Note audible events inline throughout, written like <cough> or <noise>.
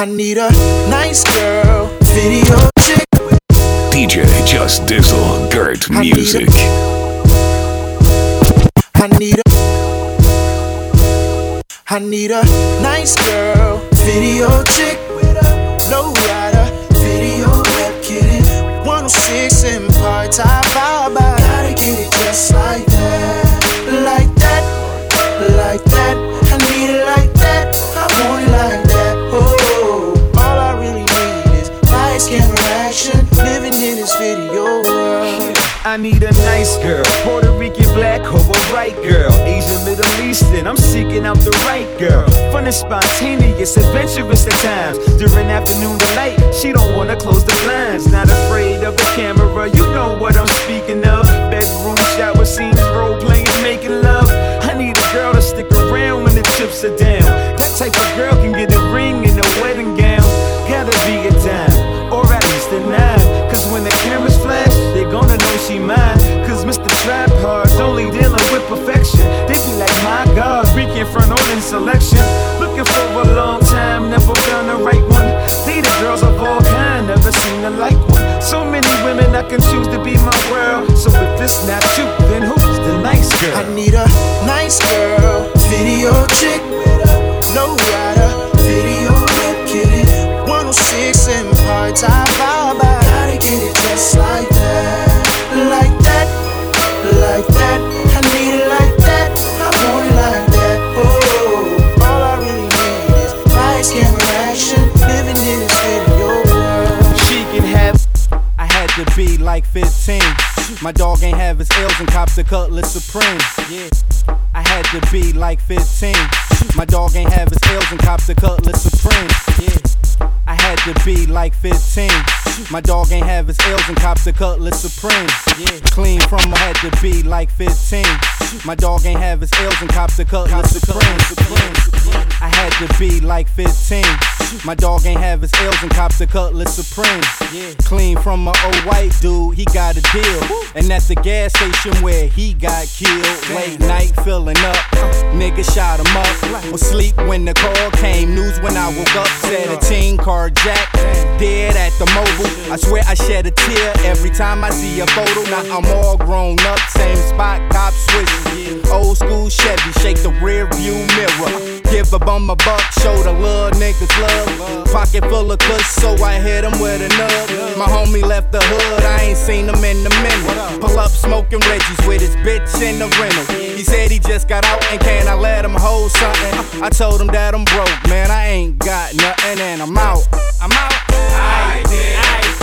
I need a nice girl, video chick. DJ Just Dizzle, Gurt I need a- Music. I need a I need a nice girl, video chick nice girl, Puerto Rican black or white girl, Asian Middle Eastern. I'm seeking out the right girl. Fun and spontaneous, adventurous at times. During afternoon delight, she don't wanna close the blinds. Not afraid of the camera, you know what I'm speaking of. Bedroom shower scenes, role playing, making love. I need a girl to stick around when the chips are down. That type of girl can get a ring and a wedding gown. Gotta be a dime, or at least a nine. Cause when the cameras flash, they gonna know she mine. Cause Trap Tripod's only dealing with perfection. They be like, my God, reaching front on in selection. Looking for a long time, never found the right one. Dated girls of all kind, never seen a like one. So many women I can choose to be my world. So if it's not you, then who's the nice girl? I need a nice girl, video chick low rider, video whip kitty, 106 and part time like 15. My dog ain't have his L's and cops the Cutlass Supreme. Yeah. I had to be like 15. My dog ain't have his L's and cops the Cutlass Supreme. Yeah. I had to be like 15. My dog ain't have his L's and cops the Cutlass Supreme. Yeah. Clean from I had to be like 15. My dog ain't have his L's and cops the Cutlass Supreme. Supreme. I had to be like 15. My dog ain't have his L's and cops the Cutlass Supreme. Yeah. Clean from my old white dude, he got a deal. And at the gas station where he got killed, late night filling up. Nigga shot him up. Was sleep when the call came. News when I woke up said a teen carjacked. Dead at the mobile. I swear I shed a tear every time I see a photo. Now I'm all grown up, same spot, cop switching. Old school Chevy, shake the rear view mirror. Give a bum a buck, show the little niggas love. Pocket full of kush, so I hit him with a nub. My homie left the hood, I ain't seen him in a minute. Pull up smoking Reggie's with his bitch in the rental. He said he just got out and can I let him hold something? I told him that I'm broke, man, I ain't got nothing and I'm out. I'm out. I did.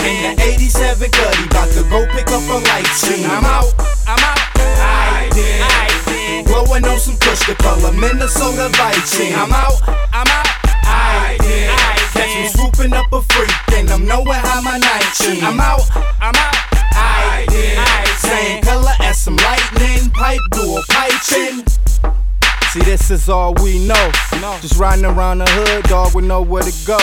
In the 87 cutty, bout to go pick up a light sheen. I'm out. I'm out. I did. Blowing on some kush, the color Minnesota Viking. I'm out. I'm out. Did. I Catch me swooping up a freak, and I'm nowhere how my night sheen. I'm out. I'm out. Did. I Same color as some lightning, pipe dual piping. See, this is all we know. Just riding around the hood, dog, with nowhere to go.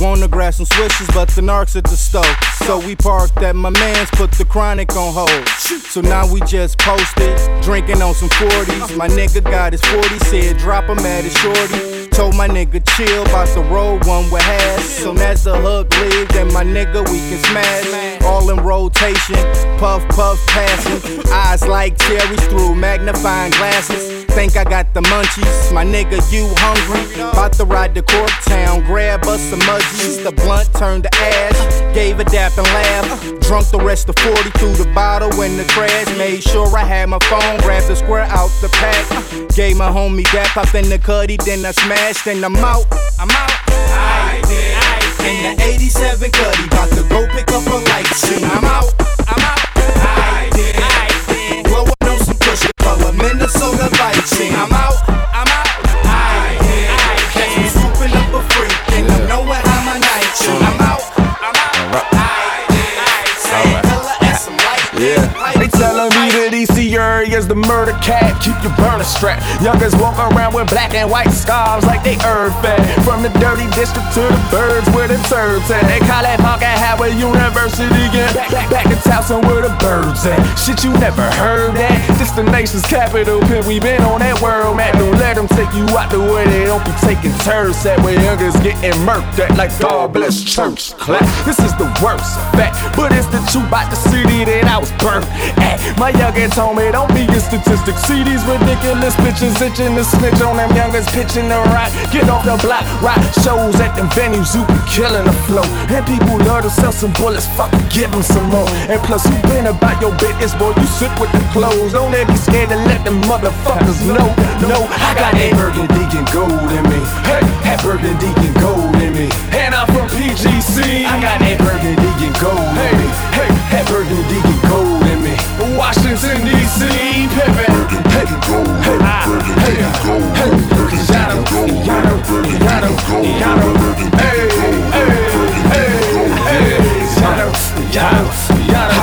Wanna grab some switches, but the narcs at the stove. So we parked at my man's, put the chronic on hold. So now we just posted, drinking on some 40s. My nigga got his 40, said drop him at his shorty. Told my nigga chill, about to roll one with hash. Soon as the hook leave, then my nigga we can smash. All in rotation, puff puff passing. Eyes like cherries through magnifying glasses. Think I got the munchies, my nigga, you hungry? About to ride to Corktown, grab us some mudgies. The blunt turned to ash, gave a dap and laugh. Drunk the rest of 40 through the bottle in the trash. Made sure I had my phone, grabbed the square out the pack. Gave my homie dap, popped in the cutty, then I smashed, and I'm out. I'm out. I did. In the 87 cutty, about to go pick up a light sheen. I'm out. I'm out. I did. I did. Blowing on some kush, color Minnesota Viking. I'm out. Area's the murder cat. Keep your burner strapped. Youngers walk around with black and white scarves like they earth fed. From the dirty district to the birds where the turds at. They call that at Howard University. Yeah. Back, back, back to Towson where the birds at. Shit you never heard that. This the nation's capital. Pimp, we been on that world map. Don't let them take you out the way they don't be taking turns. That way youngers getting murked at like God bless church clap. This is the worst fact, but it's the truth about the city that I was burnt at. My youngin' told me don't be a statistic. See these ridiculous bitches itching to snitch on them youngers pitching the rock. Get off the block, rock shows at them venues, you be killing the flow. And people love to sell some bullets, fuck, give them some more. And plus, you been about your business, boy, you sit with the clothes. Don't ever be scared to let them motherfuckers know. No, I got that burgundy and gold in me. Hey, that burgundy and gold in me. And I'm from PGC. I got that burgundy and gold in me. Hey, that burgundy me. Washington, D.C. Pippin. Hey, hey, ah, hey, hey, Yano, Yano, Yano, Yano. Hey, hey,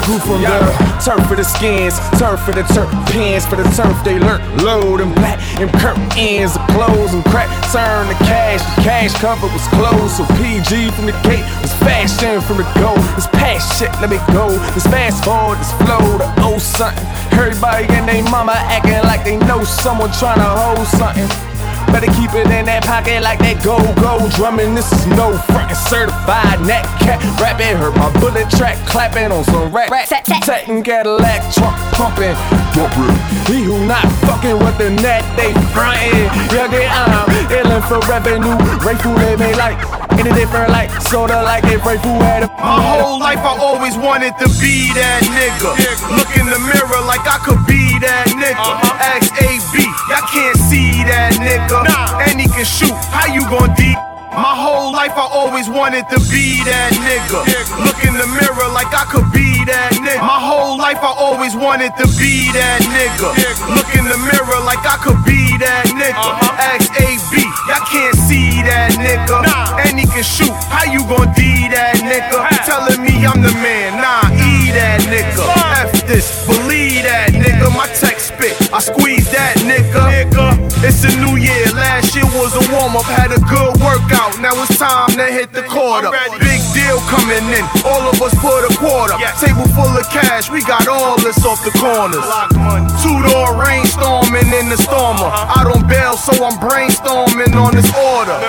grew from the turf for the skins, turf for the turf pins, for the turf they lurk, load and black and curtains, the clothes and crack, turn the cash, the cash cover was closed, so PG from the gate was fashion from the go, this past shit, let me go, this fast forward, this flow, the old something, everybody and they mama acting like they know someone trying to hold something. Better keep it in that pocket like that go go drumming. This is no front certified neck cat rapping. Heard my bullet track clapping on some rap. Satin Cadillac trunk pumping. Bumping. He who not fucking with the net, they frontin'. Youngin' uh, I'm illin' for revenue. Rayful they may like in a different light, sorta like if Rayful had a. My whole life I always wanted to be that nigga. Look in the mirror like I could be that nigga. And shoot, how you gon' deep? My whole life I always wanted to be that nigga. Look in the mirror like I could be that nigga. My whole life I always wanted to be that nigga. Look in the mirror like I could be that nigga. Uh-huh. Ask AB, I can't see that nigga. And he can shoot, how you gon' D that nigga? Telling me I'm the man, nah, E that nigga. F this, believe that nigga. My text spit, I squeeze that nigga. It's a new year, last year was a warm up, had a good workout. Now it's time to hit the quarter. Big deal coming in, all of us put a quarter. Table full of cash, we got all this off the corners. Two door rainstorming in the stormer. I don't bail, so I'm brainstorming on this order.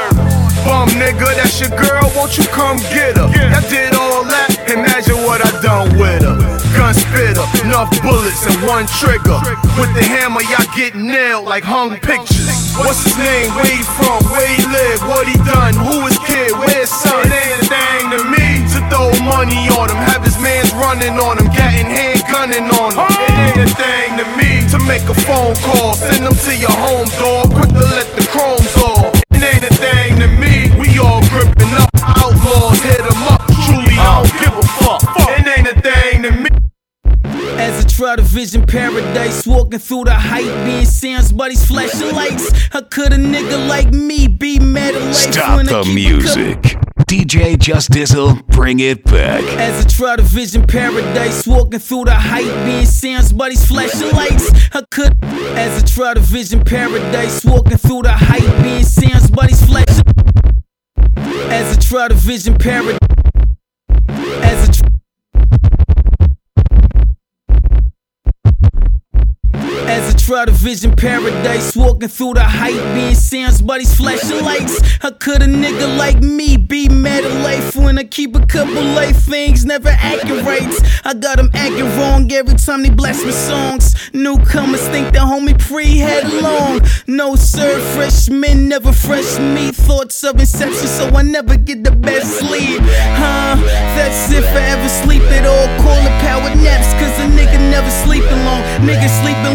Bum nigga, that's your girl, won't you come get her? I did all that, imagine what I done with her. Gun spitter, enough bullets and one trigger. With the hammer, y'all get nailed like hung pictures. What's his name? Where he from? Where he live? What he done? Who his kid? Where his son? It ain't a thing to me to throw money on him. Have his mans running on him, getting hand gunning on him. It ain't a thing to me to make a phone call, send them to your home door, quick to let the chromes try to vision paradise, walking through the hype, being Sam's buddies flashing lights. How could a nigga like me be mad at life Stop the music. DJ Just Dizzle, bring it back. As I try to vision paradise, walking through the hype, being Sam's buddies flashing lights. I could, as I try to vision paradise, walking through the hype, being Sam's buddies flashing. As I try to vision paradise, as As I try to vision paradise, walking through the hype, being Sam's buddies flashing lights. How could a nigga like me be mad at life when I keep a couple life things never right? I got them acting wrong every time they blast my songs. Newcomers think the homie pre had long. No sir, freshmen never fresh me. Thoughts of inception, so I never get the best sleep. Huh? That's if I ever sleep at all. Call it power naps, cause a nigga never sleep alone. Nigga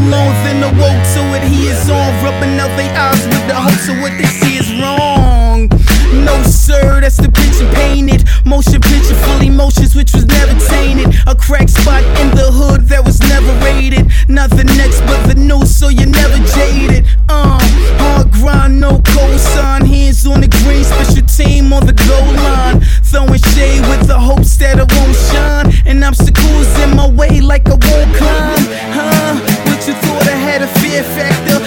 sleep alone, then awoke to it. He is on, rubbing out their eyes with the hopes of what they see is wrong. No, sir, that's the picture painted. Motion picture full emotions, which was never tainted. A crack spot in the hood that was never rated. Nothing next but the news, so you're never jaded. Uh, hard grind, no cosign. Hands on the green, special team on the goal line. Throwing shade with the hopes that I won't shine. And obstacles in my way like I won't climb. Huh? What you thought I had a fear factor?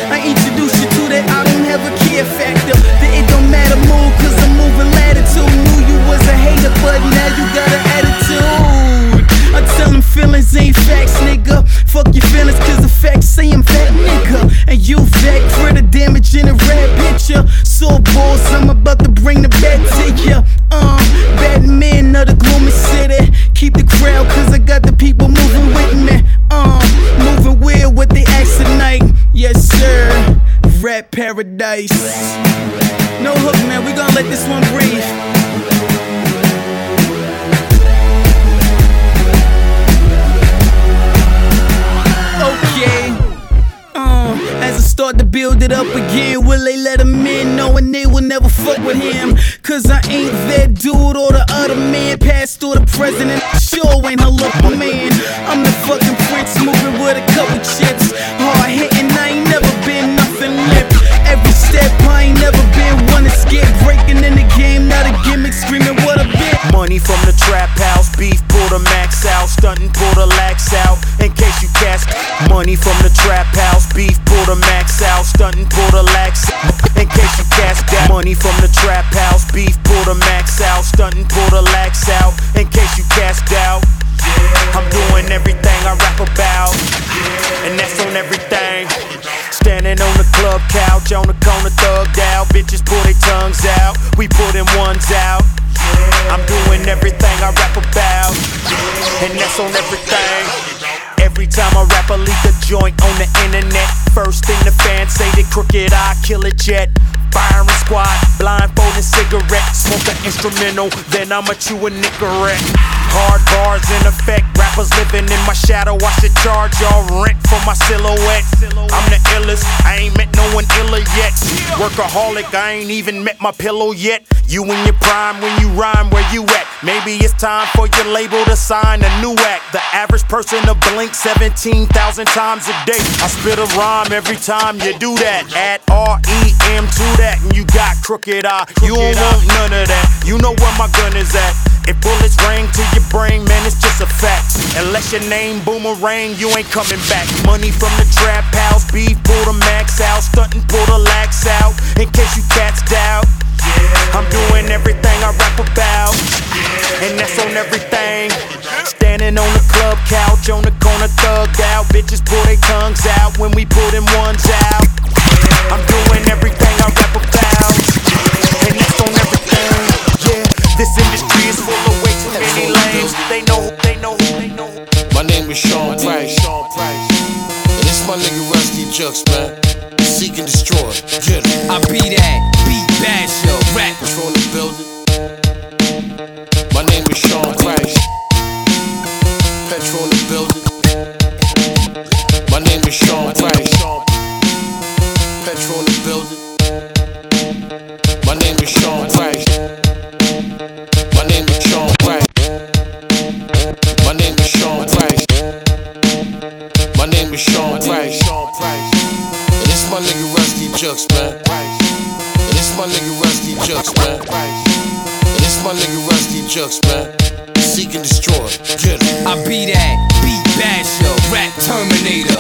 buddy, now you got an attitude. I tell them feelings ain't facts, nigga. Fuck your feelings, cause the facts say I'm fat, nigga. And you fat for the damage in a red picture. So balls, I'm about to bring the bat to ya. Um, Batman of the gloomy city. Keep the crowd, cause I got the people moving with me. Um, moving weird with the acts tonight. Yes, sir. Rap paradise. No hook, man. We gonna let this one breathe. As I start to build it up again, will they let him in? Knowing they will never fuck with him. Cause I ain't that dude or the other man. Passed or the president, sure ain't her local man. I'm the fucking prince moving with a couple chips. Hard hitting, I ain't never been nothing lip. Every step, I ain't never been one to skip. Breaking in the game, not a gimmick, screaming what a. Money from the trap house, beef pull the max out, stunting pull the lax out. In case you cast money from the trap house, beef pull the max out, stunting pull the lax out. In case you cast that money from the trap house, beef pull the max out, stunting pull the lax out. In case you cast out. I'm doing everything I rap about, and that's on everything. Standing on the club couch, on the corner thugged out. Bitches pull their tongues out, we pull them ones out. I'm doing everything I rap about, and that's on everything. Every time I rap, I leak a joint on the internet. First thing the fans say, they crooked, I kill it jet. Firing squad, blindfolding cigarette, smoke an instrumental, then I'ma chew a Nicorette. Hard bars in effect, rappers living in my shadow. I should charge y'all rent for my silhouette. I'm the illest, I ain't met no one iller yet. Workaholic, I ain't even met my pillow yet. You in your prime when you rhyme, where you at? Maybe it's time for your label to sign a new act. The average person to blink 17,000 times a day. I spit a rhyme every time you do that. Add R E M to that, and you got Crooked I. You don't want none of that. You know where my gun is at. If bullets ring to your brain, man, it's just a fact. Unless your name boomerang, you ain't coming back. Money from the trap house, beef pull the max out, stunting pull the lax out. In case you cats doubt, yeah. I'm doing everything I rap about, and that's on everything. Standing on the club couch, on the corner thugged out. Bitches pull their tongues out when we pull them ones out. I'm doing everything I rap about, and that's on everything. Yeah, this industry is full of way too many lames. They know, they know, who- they know. My name is Sean Price. And it's my nigga Ruste Juxx, man. Seek and destroy. Get him. I be that, beat Juxx, man. It's my nigga Ruste Juxx, man. And it's my nigga Ruste Juxx, man. Seek and destroy. Get him. I be that, beat bash, yo, rap terminator.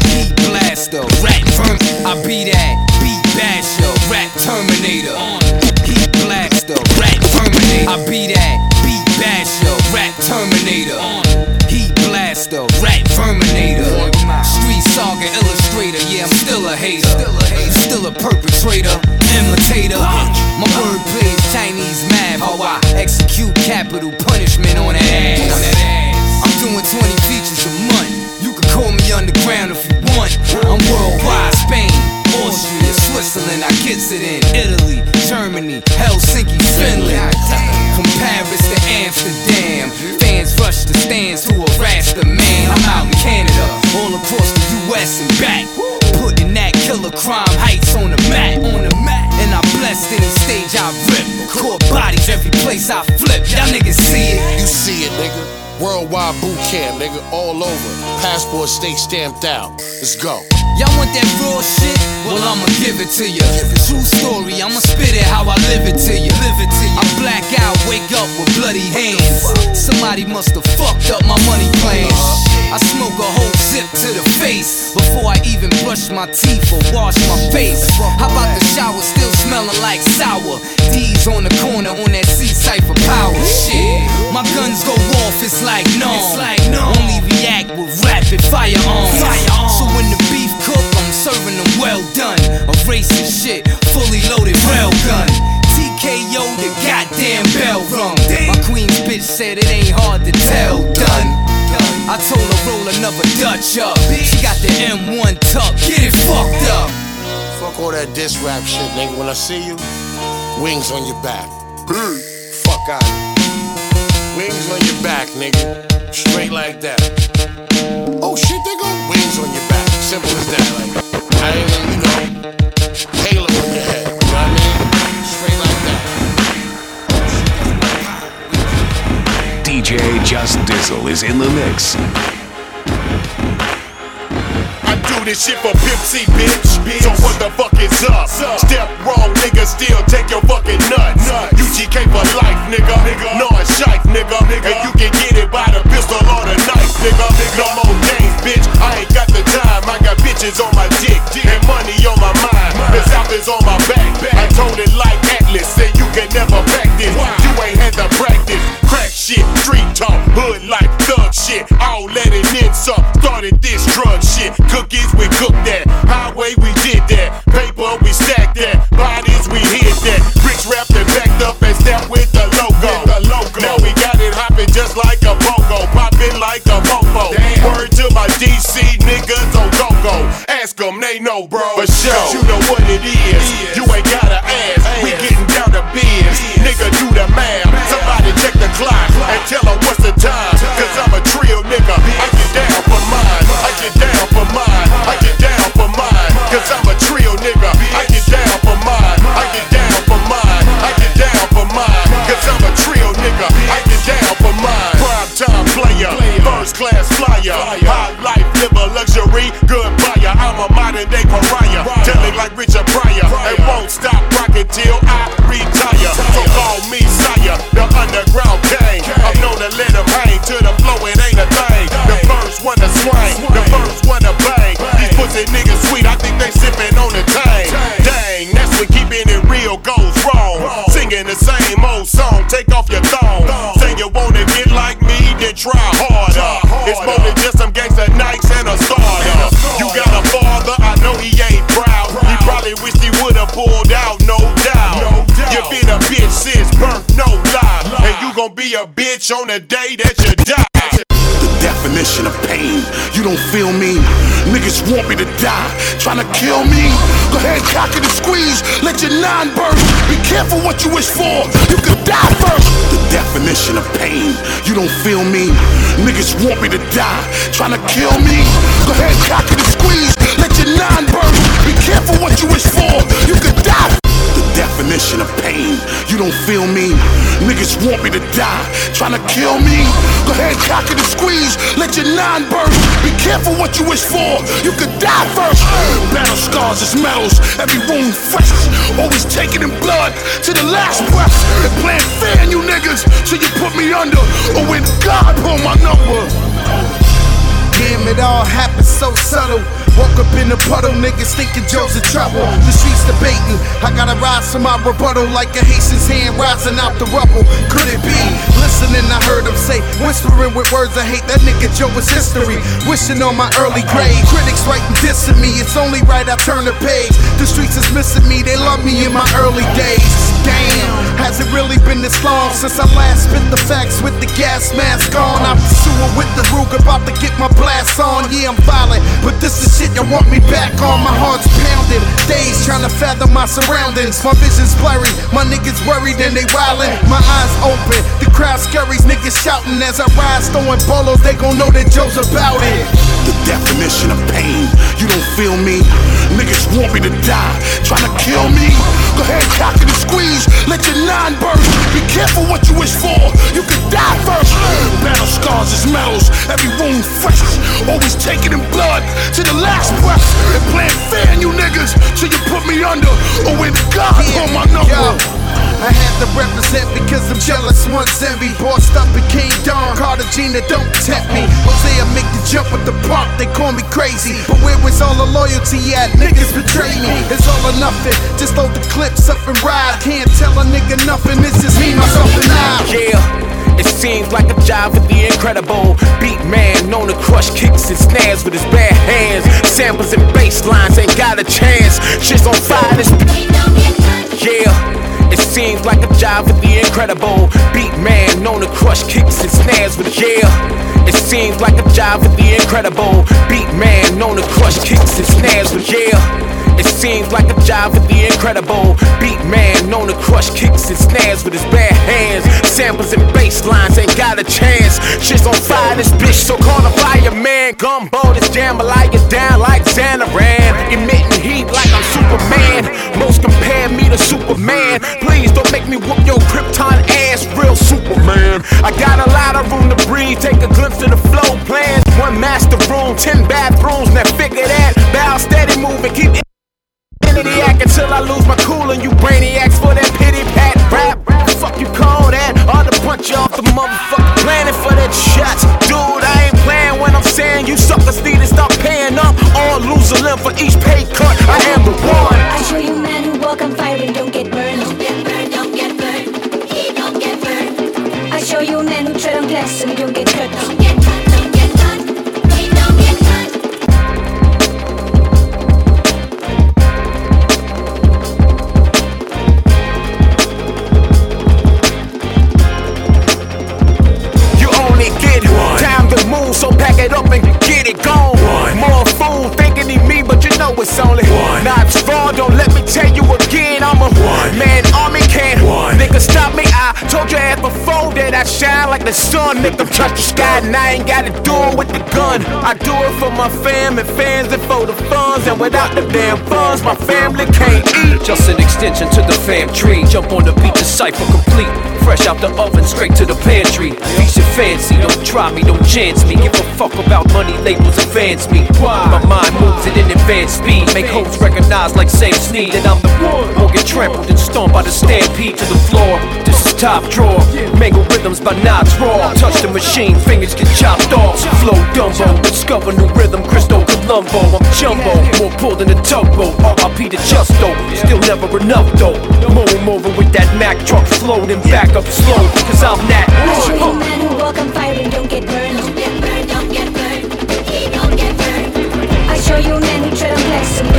Beat blaster, rap firm. I be that, beat bash, yo, rap terminator. Heat blaster, rap terminator. I be that, beat bash, yo, rap terminator. Heat blaster, rap terminator. Street saga perpetrator, imitator. My wordplay is Chinese math, how I execute capital punishment on that ass. I'm doing 20 features a month. You can call me underground if you want. I'm worldwide, Spain, Austria, Switzerland, I gets it in Italy, Germany, Helsinki, Finland. From Paris to Amsterdam, fans rush the stands to harass the man. I'm out in Canada, all across the US and back. Putting that killer Crown Heights on the map. On the map. And I blessed any stage I rip. Caught bodies every place I flip. Y'all niggas see it. You see it, nigga. Worldwide boot camp, nigga, all over. Passport stay stamped out. Let's go. Y'all want that raw shit? Well, I'ma give it to ya. True story, I'ma spit it how I live it to ya. Live it to ya. I black out, wake up with bloody hands. Somebody must have fucked up my money plans. I smoke a whole zip to the face before I even brush my teeth or wash my face. How about the shower still smelling like sour? D's on the corner on that C cipher power shit. My guns go off, it's like no. Only react with rapid firearms. So serving them well done. A racist shit, fully loaded rail gun. TKO the goddamn bell rung. My queen's bitch said it ain't hard to tell. Done. I told her roll another Dutch up. She got the M1 tuck, get it fucked up. Fuck all that diss rap shit, nigga. When I see you, wings on your back. Fuck out. Wings on your back, nigga. Straight like that. Oh shit, they go wings on your back. Simple as that. Like, Just Dizzle is in the mix. I do this shit for Pimp C, bitch. So what the fuck is up? Step wrong, nigga, still take your fucking nuts. UGK for life, nigga. nigga. No, a shite, nigga. And you can get it by the pistol or the knife, nigga. No more games, bitch. I ain't got the time. I got bitches on my dick and money on my mind. The South is on my back. I told it like Atlas, and you can never back this. You ain't had to practice. Crack shit, street talk, hood life, thug shit. All let it in some. Started this drug shit. Cookies, we cooked that. Highway, we did that. Paper, we stacked that. Bodies, we hid that. Bricks wrapped like a mofo. Word to my DC niggas on go-go. Ask them, they know, bro. For sure. You know what it is. You ain't gotta ask. We getting down to biz. Nigga, do the math. Somebody check the clock and tell them what's die, trying to kill me. Go ahead, cock it and squeeze, let your nine burst. Be careful what you wish for, you could die first. The definition of pain. You don't feel me? Niggas want me to die, trying to kill me. Go ahead, cock it and squeeze, let your nine burst. Be careful what you wish for, you could die. Definition of pain. You don't feel me? Niggas want me to die, trying to kill me. Go ahead, cock it and squeeze, let your nine burst. Be careful what you wish for, you could die first. Battle scars is medals, every wound fresh. Always taking in blood to the last breath. And playing fair you niggas, so you put me under. Or when God pull my number. Damn, it all happened so subtle. Woke up in a puddle, niggas thinking Joe's in trouble. The streets debating, I gotta rise to my rebuttal like a Haitian's hand rising out the rubble. Could it be? Listening, I heard him say, whispering with words of hate, that nigga Joe is history. Wishing on my early grave. Critics writing dissing me, it's only right I turn the page. The streets is missing me, they love me in my early days. Damn, has it really been this long since I last spit the facts with the gas mask on? I'm pursuing with the Rug, about to get my blast on. Yeah, I'm violent, but this is shit you want me back on. My heart's pounding, days trying to fathom my surroundings. My vision's blurry, my niggas worried and they wildin'. My eyes open, the crowd scurries, niggas shouting as I rise, throwing bolos. They gon' know that Joe's about it. The definition of pain. You don't feel me? Niggas want me to die, trying to kill me. Go ahead, cock it and squeeze, let your nine burst. Be careful what you wish for, you could die first. Battle scars is medals, every wound fresh. Always taking in blood to the last breath. And playing fair you niggas, till you put me under. Oh, or when God pull my number. Yo, I had to represent because I'm jealous once every Bossed up and King Don, Cartagena, don't tempt me. Hosea make the jump with the park, they call me crazy. But where was all the loyalty at? Niggas betray me. It's all or nothing. Just load the clips up and ride. Can't tell a nigga nothing. it's just me, myself, and I. Yeah. It seems like a job with the incredible beat man, known to crush kicks and snares with his bare hands. Samples and bass lines ain't got a chance. Shit's on fire. This yeah. It seems like a job with the incredible beat man known to crush kicks and snares with yeah. It seems like a job for the incredible beat man known to crush kicks and snares with yeah. It seems like a job for the incredible beat man known to crush kicks and snares with his bare hands. Samples and bass lines ain't got a chance. Shit's on fire, this bitch, so call the fireman. Gumbo, this jambalaya down like Xanaran. Emitting heat like I'm Superman. Most compare me to Superman. Please don't make me whoop your Krypton ass, real Superman. I got a lot of room to breathe, take a glimpse of the flow plans. One master room, ten bathrooms, now figure that. Bow steady moving, keep Maniac until I lose my cool and you brainiacs for that pity pat rap. Fuck you call that? Ought to punch you off the motherfucking planet for that shots. Dude, I ain't playing when I'm saying you suckers need to stop paying up or lose a limb for each pay cut. I am the one. I show you men who walk on fire and don't get burned. Don't get burned, don't get burned. He don't get burned. I show you men who tread on glass and don't get cut. It up and get it gone. More fool thinking he me, but you know it's only not fraud. Don't let me tell you again, I'm a one. man. Army can't nigga stop me. I told your ass before that I shine like the sun. Nigga, touch the sky, and I ain't gotta do it with the gun. I do it for my fam and fans and for the funds. And without the damn funds, my family can't eat. Just an extension to the fam tree. Jump on the beat, the cipher complete. Fresh out the oven, straight to the pantry. Piece of fancy, don't try me, don't chance me. Give a fuck about money, labels advance me. My mind moves at an advanced speed. Make hoes recognize like Sam Snead. And I'm the one. Won't get trampled and stomped by the stampede to the floor. This is top drawer. Mangle rhythms by knots raw. Touch the machine, fingers get chopped off. Flow Dumbo, discover new rhythm, Crystal Columbo. I'm jumbo, more pull than a tugboat. RIP to Justo, still never enough though. Moving over with that Mack truck flow, then back up slow, cause I'm that I show you men who walk fire and don't get burned. Don't get burned, don't get burned. He don't get burned. I show you men who tread on glass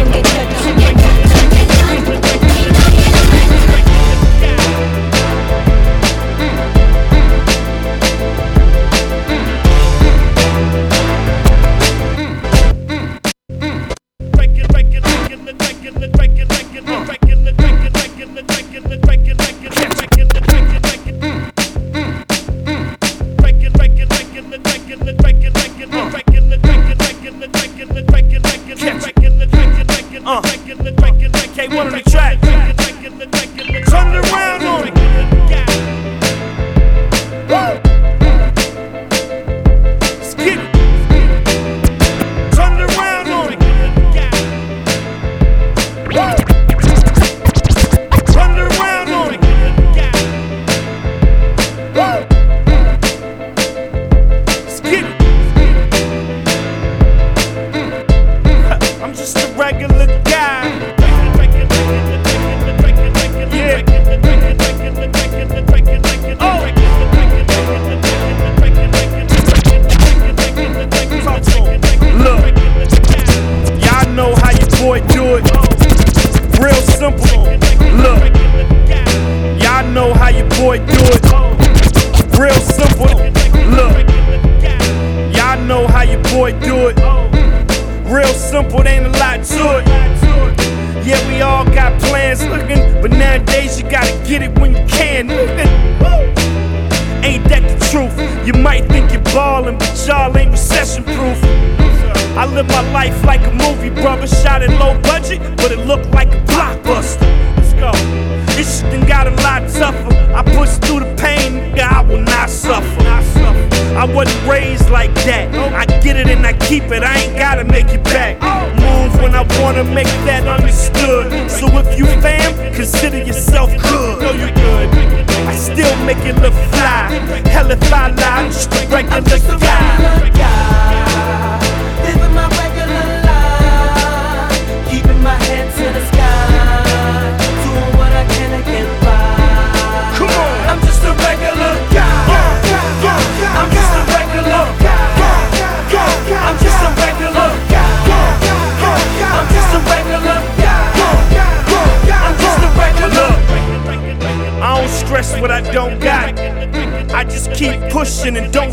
and don't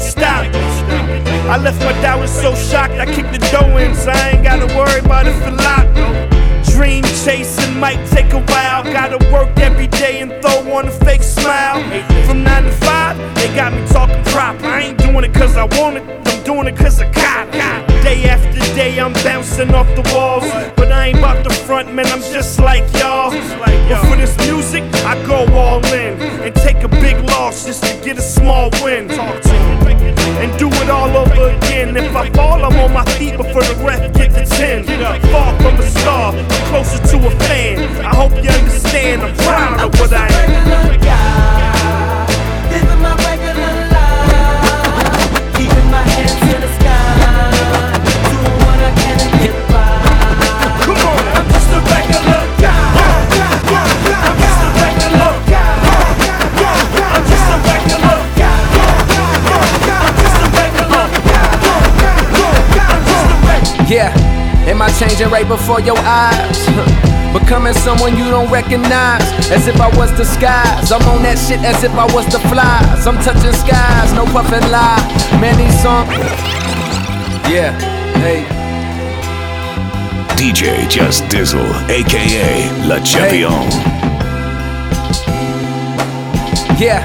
changing right before your eyes? <laughs> Becoming someone you don't recognize, as if I was the skies. I'm on that shit as if I was the flies. I'm touching skies, no puffin' lie. Man, these songs. Yeah, hey. DJ Just Dizzle, aka La Champion. Yeah,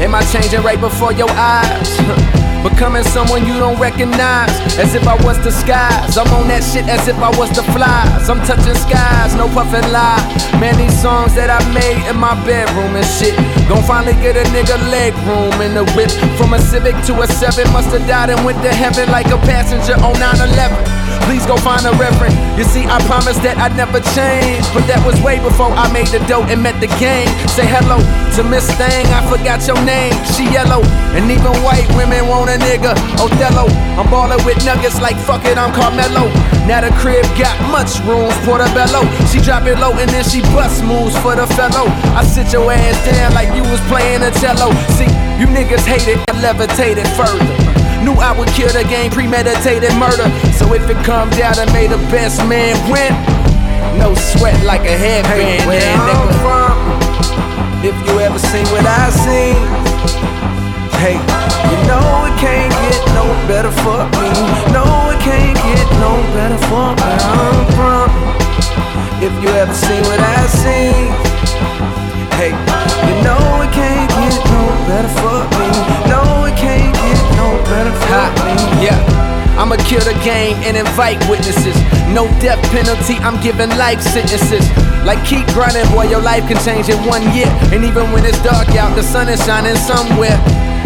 am I changing right before your eyes? <laughs> Becoming someone you don't recognize, as if I was the skies. I'm on that shit as if I was the flies. I'm touching skies, no puffin' lie. Man, these songs that I made in my bedroom and shit. Gon' finally get a nigga leg room in the whip. From a Civic to a 7, musta died and went to heaven like a passenger on 9 11. Please go find a reverend. You see, I promised that I'd never change. But that was way before I made the dough and met the gang. Say hello to Miss Thing, I forgot your name. She yellow, and even white women want a nigga. Othello, I'm ballin' with nuggets like fuck it, I'm Carmelo. Now the crib got much rooms, Portobello. She drop it low and then she bust moves for the fellow. I sit your ass down like you was playing a cello. See, you niggas hate it, I levitated further. Knew I would kill the game, premeditated murder. So if it come down to may the best man win, no sweat like a headband. Hey, where I'm nigga. from, if you ever seen what I seen, hey, you know it can't get no better for me. No, it can't get no better for where I'm from. If you ever seen what I seen, hey, you know it can't get no better for me. No, it can't no better for me. Yeah. I'ma kill the game and invite witnesses. No death penalty, I'm giving life sentences. Like keep grinding, boy, your life can change in one year. And even when it's dark out, the sun is shining somewhere.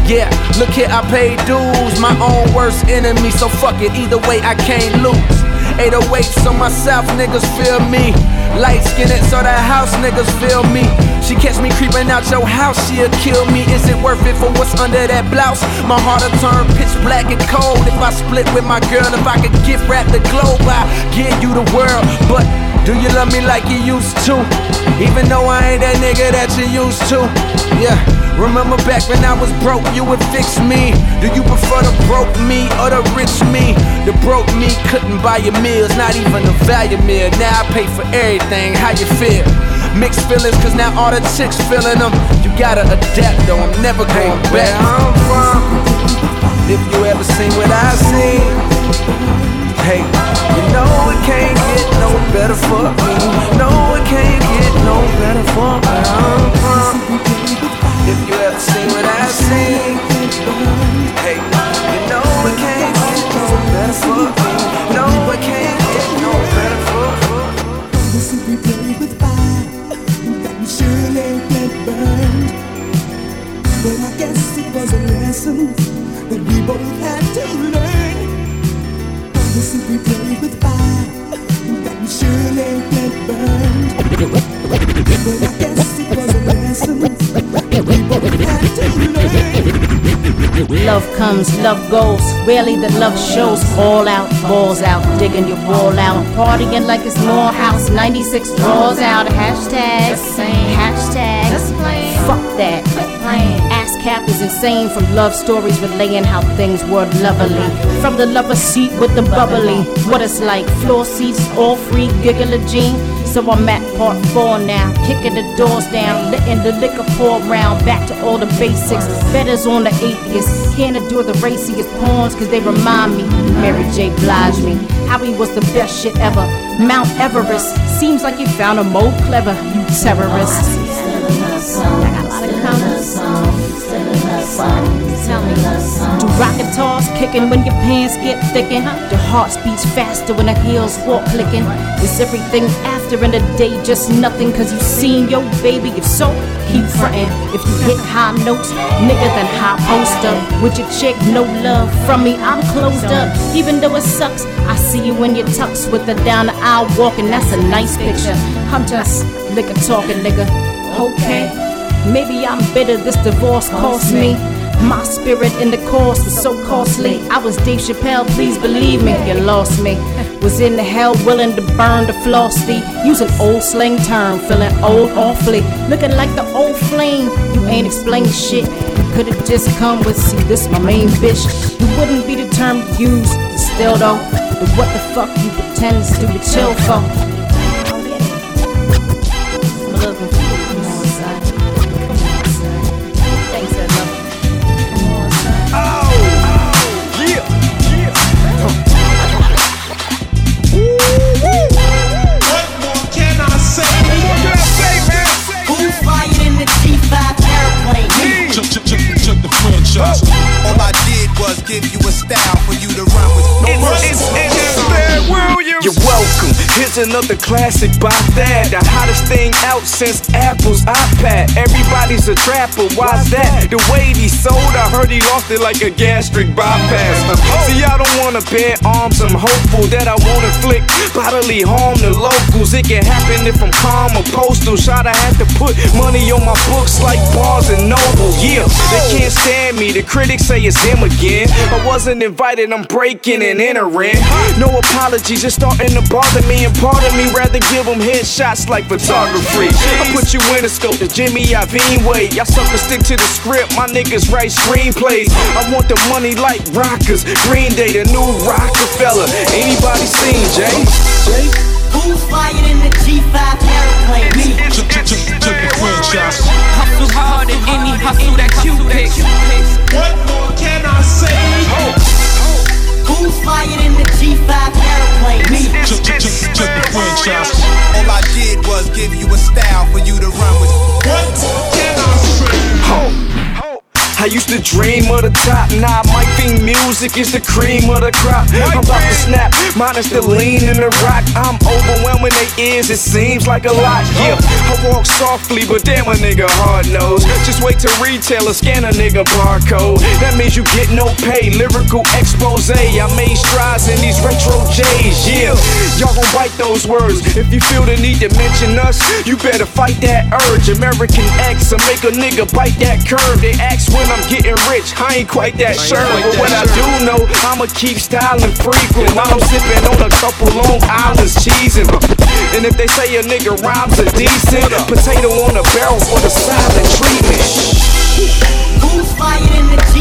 Yeah, look here, I paid dues, my own worst enemy. So fuck it, either way, I can't lose. 808, so my South niggas feel me. Light skinned, so the house niggas feel me. She catch me creeping out your house, she'll kill me. Is it worth it for what's under that blouse? My heart'll turn pitch black and cold if I split with my girl. If I could gift wrap the globe, I give you the world. But do you love me like you used to? Even though I ain't that nigga that you used to. Yeah. Remember back when I was broke, you would fix me. Do you prefer the broke me or the rich me? The broke me couldn't buy your meals, not even a value meal. Now I pay for everything. How you feel? Mixed feelings, cause now all the chicks feeling them. You gotta adapt though, I'm never going back. Where I'm from, if you ever seen what I seen, hey, you know it can't get no better for me. No, it can't get no better for from. If you ever seen what I've seen, hey, you know it can't get no better for me. No, it can't get no better for learn. Listen, we play with fire. But I guess it was a lesson that we both had to learn. Love comes, love goes. Rarely the love shows. All out, balls out, digging your ball out. Partying like it's Morehouse. 96 draws out. Hashtag, hashtag. Fuck that. Ass cap is insane from love stories relaying how things were lovely. From the lover seat with the bubbly. What it's like. Floor seats, all free, giggle a Jean. So I'm at part four now, kicking the doors down, letting the liquor pour round. Back to all the basics. Betters on the atheists. Can't endure the raciest pawns, cause they remind me. Mary J. Blige me. How he was the best shit ever. Mount Everest. Seems like you found a more clever, you terrorist. Lot of comments. Tell me, do rocket toss kicking when your pants get thickened? The heart beats faster when the heels walk clicking. Is everything after in the day just nothing? Cause you seen your baby? If so, keep frontin'. If you hit high notes, nigga, then high poster. With your chick, no love from me, I'm closed up. Even though it sucks, I see you in your tux with her down the aisle walking. That's a nice picture. I'm just liquor talking, nigga. Okay. Maybe I'm bitter, this divorce cost me. My spirit in the course was so costly. I was Dave Chappelle, please believe me, you lost me. Was in the hell willing to burn the flossy. Using old slang term, feeling old awfully. Looking like the old flame, you ain't explained shit. You could've just come with, see, this my main bitch. You wouldn't be the term you use, still though. But what the fuck you pretend to do to chill for? All I did was give you a style for you to run with. No You're welcome. Here's another classic by that. The hottest thing out since Apple's iPad. Everybody's a trapper. Why's that? The way he sold, I heard he lost it like a gastric bypass. See, I don't wanna bear arms. I'm hopeful that I won't inflict bodily harm to locals. It can happen if I'm calm or postal. Shot, I had to put money on my books like Bars and Noble. Yeah, they can't stand me. The critics say it's him again. I wasn't invited. I'm breaking and entering. No apologies. It's starting to bother me. And part of me rather give them headshots like photography. I put you in a scope, the Jimmy Iovine way. Y'all suckers stick to the script. My niggas write screenplays. I want the money like rockers. Green Day, the new Rockefeller. Anybody seen Jay? Jay? Who's flying in the G5 airplane? Me. Check the franchise. Hustle hard in any hustle that you pick. What more can I say? Who's flying in the G5 airplane? Me. Check, check, check, check the franchise. All I did was give you a style for you to run with. What more can I say? I used to dream of the top, now I might think music is the cream of the crop. I'm about to snap, minus the lean and the rock. I'm overwhelming their ears, it seems like a lot. Yeah, I walk softly, but damn a nigga hard nose. Just wait till retailer scan a nigga barcode. That means you get no pay. Lyrical expose. I made strides in these retro J's. Yeah, y'all gon' bite those words. If you feel the need to mention us, you better fight that urge. American X, I make a nigga bite that curve. They ask when I'm getting rich, I ain't quite that sure. But what I do know, I'ma keep styling frequent while I'm sipping on a couple Long Island's cheesing. And if they say a nigga rhymes are decent, potato on a barrel for the silent treatment. Who's flying in the G5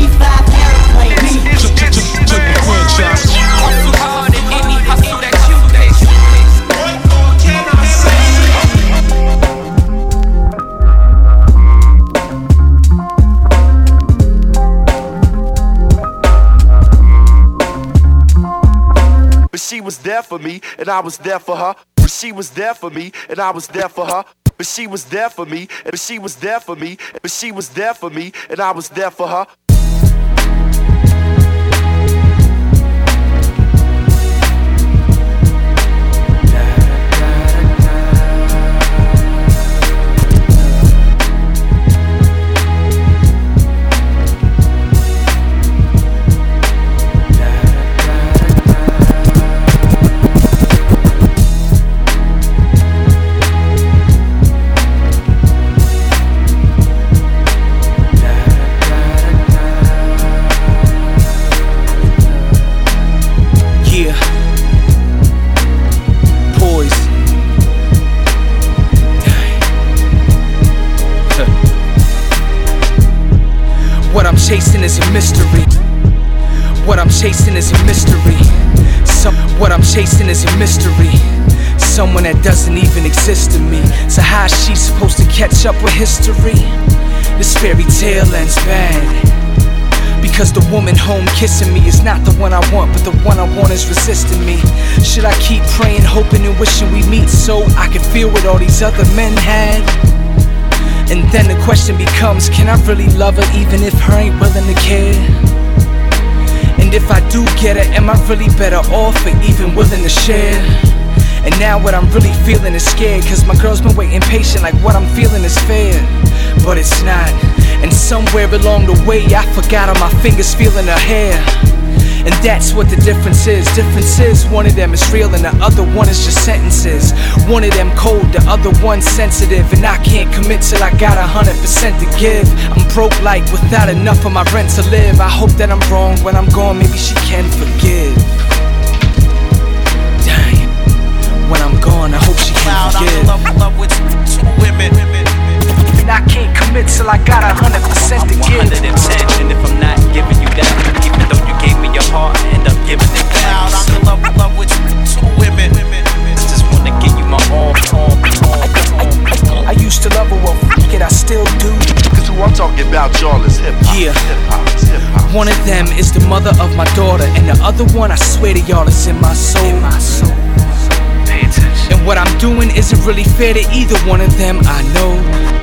for me, and I was there for her. But she was there for me, and I was there for her. But she was there for me, and she was there for me, but she was there for me, and I was there for her. Chasing is a mystery. What I'm chasing is a mystery. Some what I'm chasing is a mystery. someone that doesn't even exist to me. So how is she supposed to catch up with history? This fairy tale ends bad. Because the woman home kissing me is not the one I want, but the one I want is resisting me. Should I keep praying, hoping, and wishing we meet so I can feel what all these other men had? And then the question becomes can I really love her even if her ain't willing to care? And if I do get her, am I really better off or even willing to share? And now what I'm really feeling is scared Cause my girl's been waiting patient like what I'm feeling is fair But it's not And somewhere along the way I forgot on my fingers feeling her hair and that's what the difference is. Difference is one of them is real and the other one is just sentences. One of them cold, the other one sensitive. And I can't commit till I got a hundred percent to give. I'm broke like without enough of my rent to live. I hope that I'm wrong when I'm gone, maybe she can forgive. Dang. When I'm gone, I hope she can forgive. love, love with two women. And I can't commit till I got a hundred percent to give. 110, and if I'm not giving you that, even though you gave me your heart, I end up giving it back. I'm in love, love with two women. Just wanna give you my all, all, all. I used to love her, well, fuck it, I still do. Cause who I'm talking about, y'all, is hip hop. Yeah. Hip hop, hip hop. One of them is the mother of my daughter, and the other one, I swear to y'all, is in my soul. In my soul. And what I'm doing isn't really fair to either one of them, I know.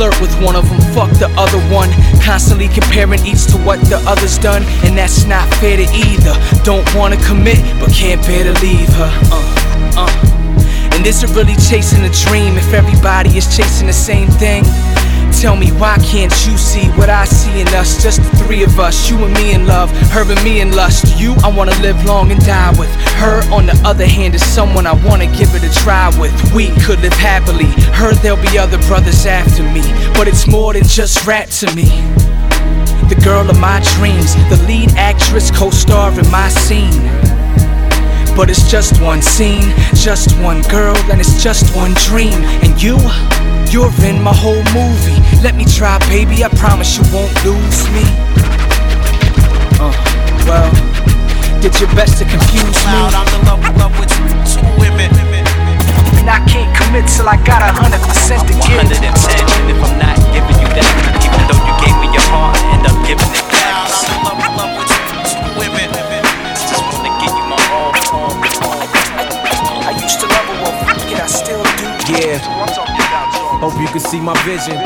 Flirt with one of them, fuck the other one. Constantly comparing each to what the other's done, and that's not fair to either. Don't wanna commit, but can't bear to leave her. Uh, uh. And is it really chasing a dream if everybody is chasing the same thing? Tell me why can't you see what I see in us? Just the three of us, you and me in love, her and me in lust. You, I wanna live long and die with. Her, on the other hand, is someone I wanna give it a try with. We could live happily. Her, there'll be other brothers after me. But it's more than just rap to me. The girl of my dreams, the lead actress, co star in my scene. But it's just one scene, just one girl, and it's just one dream. And you, you're in my whole movie. Let me try, baby, I promise you won't lose me. Uh, well, did your best to confuse me. I'm in love, love with two women. And I can't commit till I got a hundred percent to give. 110, and if I'm not giving you that, even though you gave me your heart, I end up giving it back. I'm in love, love with two women. Just wanna give you my all, all, all. I used to love her, well, fuck I still do. Yeah. Hope you can see my vision.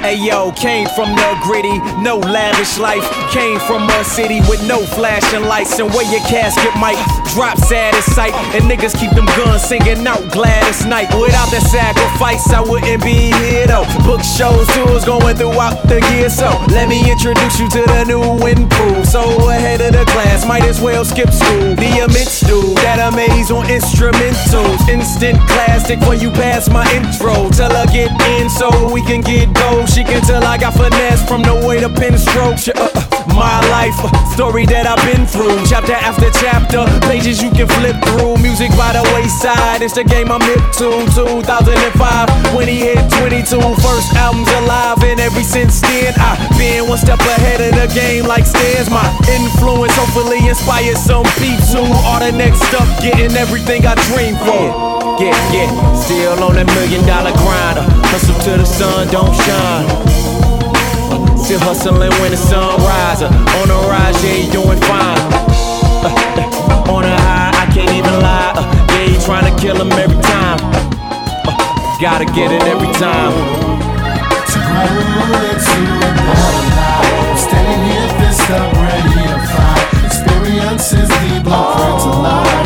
Hey yo, came from the gritty, no lavish life. Came from a city with no flashing lights, and where your casket might drop sad as sight. And niggas keep them guns singing out Gladys Night. Without that sacrifice, I wouldn't be here though. Book shows, tours going throughout the year. So let me introduce you to the new improved. So ahead of the class, might as well skip school. The immense dude that amaze on instrumentals. Instant classic when you pass my intro. Tell her get in so we can get gold. She can tell I got finesse from the way the pen strokes. Yeah, uh, uh, my life, story that I've been through. Chapter after chapter, pages you can flip through. Music by the wayside, it's the game I'm hip to. 2005, when he hit 22, first album's alive, and ever since then I've been one step ahead of the game, like stairs. My influence hopefully inspires some peeps who are the next up, getting everything I dream for. Yeah, yeah, still on that million dollar grinder. Hustle till the sun don't shine. Still hustling when the sun rises. On the rise, yeah, you doing fine. Uh, uh, on a high, I can't even lie. Uh, yeah, you trying to kill him every time. Uh, gotta get it every time. To grow into a life. Standing here, fist up, ready to fight. Experiences deep, like fertilize. Look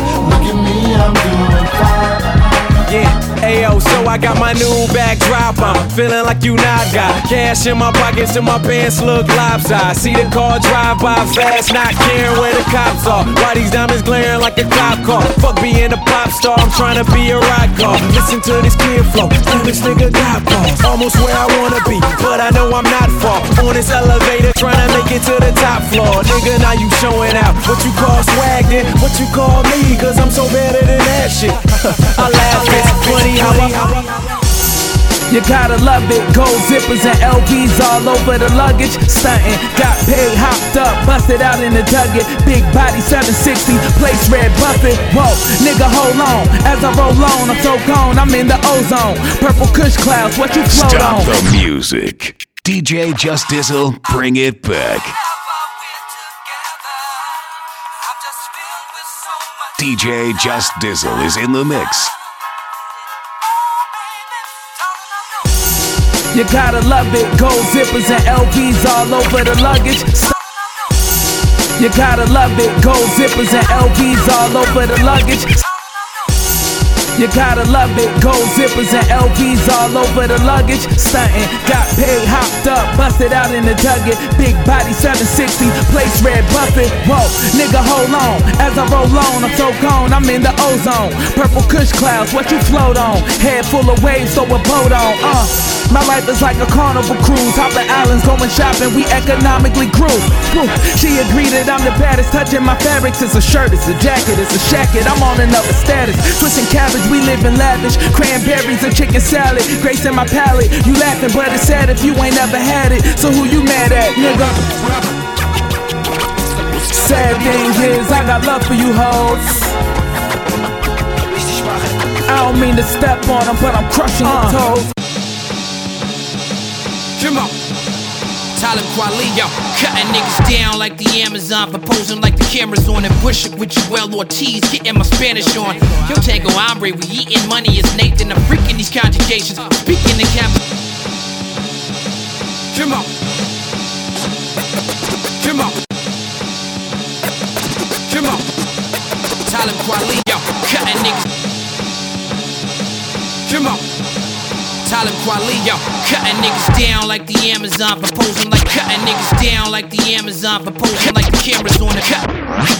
Yeah, ayo, so I got my new backdrop. I'm feeling like you not got cash in my pockets and my pants look lopsided. See the car drive by fast, not caring where the cops are. Why these diamonds glaring like a cop car? Fuck being a pop star, I'm trying to be a rock car. Listen to this kid flow, oh, this nigga got balls. Almost where I wanna be, but I know I'm not far. On this elevator, trying to make it to the top floor. Nigga, now you showing out what you call swag, then what you call me, cause I'm so better than that shit. <laughs> I laugh, it's funny how I. You gotta love it. Gold zippers and LVs all over the luggage. Stunting. Got paid, hopped up, busted out in the dugget. Big body 760, place red buffet. Whoa, nigga, hold on. As I roll on, I'm so gone, I'm in the ozone. Purple kush clouds, what you float Stop on? the music. DJ Just Dizzle, bring it back. DJ Just Dizzle is in the mix. You gotta love it. Gold zippers and LVs all over the luggage. You gotta love it. Gold zippers and LVs all over the luggage. You gotta love it. Gold zippers and LVs all over the luggage. Stunting. Got paid, hopped up, busted out in the dugget. Big body 760, place red buffet. Whoa, nigga, hold on. As I roll on, I'm so gone, I'm in the ozone. Purple kush clouds, what you float on? Head full of waves, so a boat on. Uh. My life is like a carnival cruise. Hop the islands, going shopping, we economically grew. She agreed that I'm the baddest. Touching my fabrics, it's a shirt, it's a jacket, it's a shacket. I'm on another status. Twisting cabbage, we live in lavish. Cranberries and chicken salad, grace in my palate. You laughing, but it's sad if you ain't never had it. So who you mad at, nigga? Sad thing is, I got love for you hoes. I don't mean to step on them, but I'm crushing your uh. toes. Come on. Talib Kweli, yo, cutting niggas down like the Amazon, proposing like the cameras on and push it with Joell Ortiz, getting my Spanish on. Yo, Tango Hombre, we eating money is Nathan, I'm freaking these conjugations, speaking in cap. Come on. Come on. Come on. Talib Kweli, yo, cutting niggas. Come on. Talib Kweli, yo, cutting niggas down like the Amazon, proposing like cutting niggas down like the Amazon, proposing like the cameras on the cut.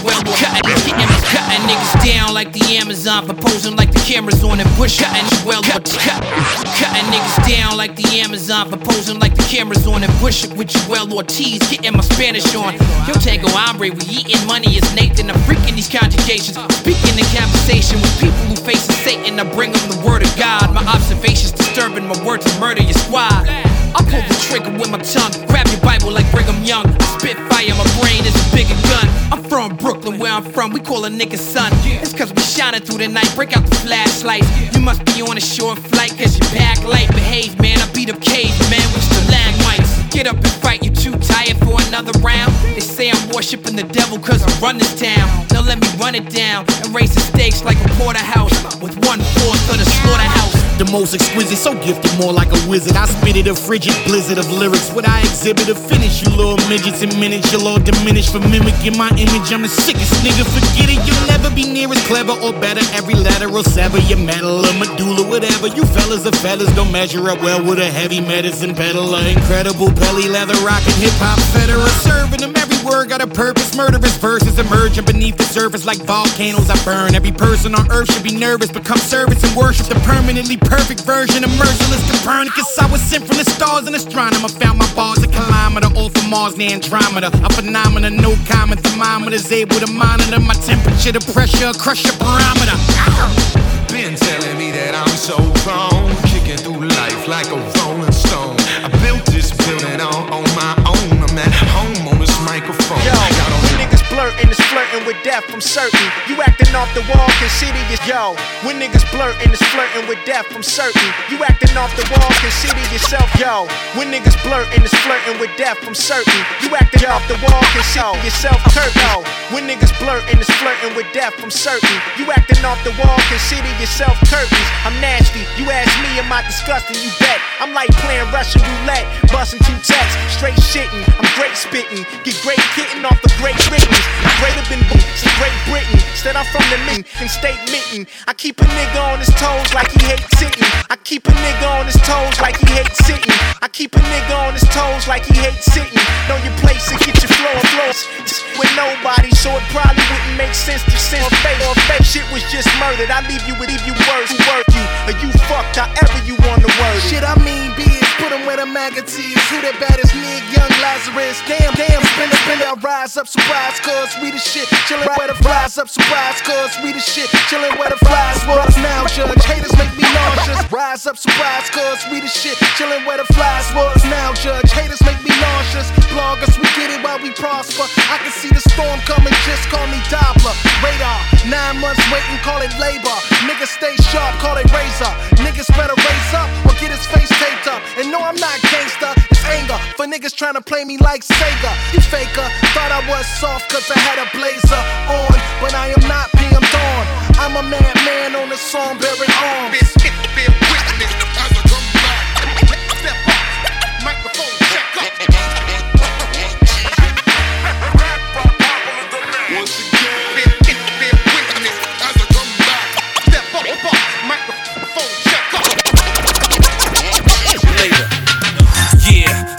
Well, cutting, getting cutting niggas down like the Amazon, proposing like the cameras on the bush. Cutting, well, cut, cutting niggas down like the Amazon, proposing like the cameras on the bush with Joell Ortiz, getting my Spanish on. Yo, Tango Hombre, we eating money is Nathan, I'm freaking these conjugations, speaking in conversation with people who face Satan. I bring them the word of God. My observations disturbing my words to murder your squad. I pull the trigger with my tongue, grab your Bible like Brigham Young. Spit fire, my brain is a bigger gun. I'm from Brooklyn, where I'm from, we call a nigga son. It's cause we shining through the night, break out the flashlights. You must be on a short flight, cause you back light. Behave, man, I beat up cave, man, with stalagmites. Get up and fight, you too tired for another round. They say I'm worshiping the devil cause I run this town. Now let me run it down and raise the stakes like a porterhouse with one fourth of the slaughterhouse. The most exquisite, so gifted, more like a wizard. I spit it a frigid blizzard of lyrics. What I exhibit a finish, you little midgets in minutes. You'll all diminish for mimicking my image. I'm the sickest nigga, forget it. You'll never be near as clever or better. Every letter will sever your metal or medulla, whatever. You fellas are fellas, don't measure up well with a heavy medicine peddler. Incredible belly leather rockin' hip hop federer. Serving them every word got a purpose. Murderous verses emerging beneath the surface like volcanoes. I burn. Every person on earth should be nervous, become service and worship the permanently perfect version of merciless Copernicus. I was sent from the stars and astronomer. Found my bars a kilometer off of Mars, the Andromeda. A phenomena, no common thermometers able to monitor my temperature, the pressure, crush your barometer. Been telling me that I'm so wrong, kicking through life like a rolling stone. I built this building all on my own. I'm at home on this microphone. Yo, Got on when niggas blurting is flirting with death, I'm certain. You off the wall, consider your yo. When niggas blurtin', is flirtin' with death, I'm certain. You actin' off the wall, consider yourself yo. When niggas blurtin', is flirtin' with death, I'm certain. You actin' off the wall, consider yourself curtain. When niggas blurting is flirting with death, I'm certain. You acting off the wall, consider yourself curtains. I'm nasty. You ask me, am I disgusting? You bet. I'm like playing Russian roulette, bustin' two texts, straight shittin'. I'm great spittin', get great kitten off the great writtens. I'm greater than Great Britain. Instead, I'm from the mint and state mitten. I keep a nigga on his toes like he hates sitting. I keep a nigga on his toes like he hates sitting. I keep a nigga on his toes like he hates sitting. Know your place and get your flow and flows with nobody, so it probably wouldn't make sense to send fake or fake. Shit was just murdered. I leave you with leave you words who work you, or you fucked however you want to word. it. Shit, I mean, be it put them where the magazines. Who that baddest nigga, young Lazarus? Damn, damn, spin up, spin up, rise up, surprise, cuz we the shit. Chillin' where the flies up, surprise, cuz we the shit. Chillin' where the flies was. Now judge, haters make me nauseous. Rise up, surprise, cuz we the shit. Chillin' where the flies was. Now judge, haters make me nauseous. Bloggers, we get it while we prosper. I can see the storm coming, just call me Doppler. Radar, nine months waiting, call it labor. Niggas stay sharp, call it razor. Niggas better raise up or get his face taped up. And no, I'm not gangster, it's anger for niggas trying to play me like Sega. You faker, thought I was soft cause I had a blazer on, but I am not PM Dawn. I'm a madman on the song bearing arms. later. <laughs>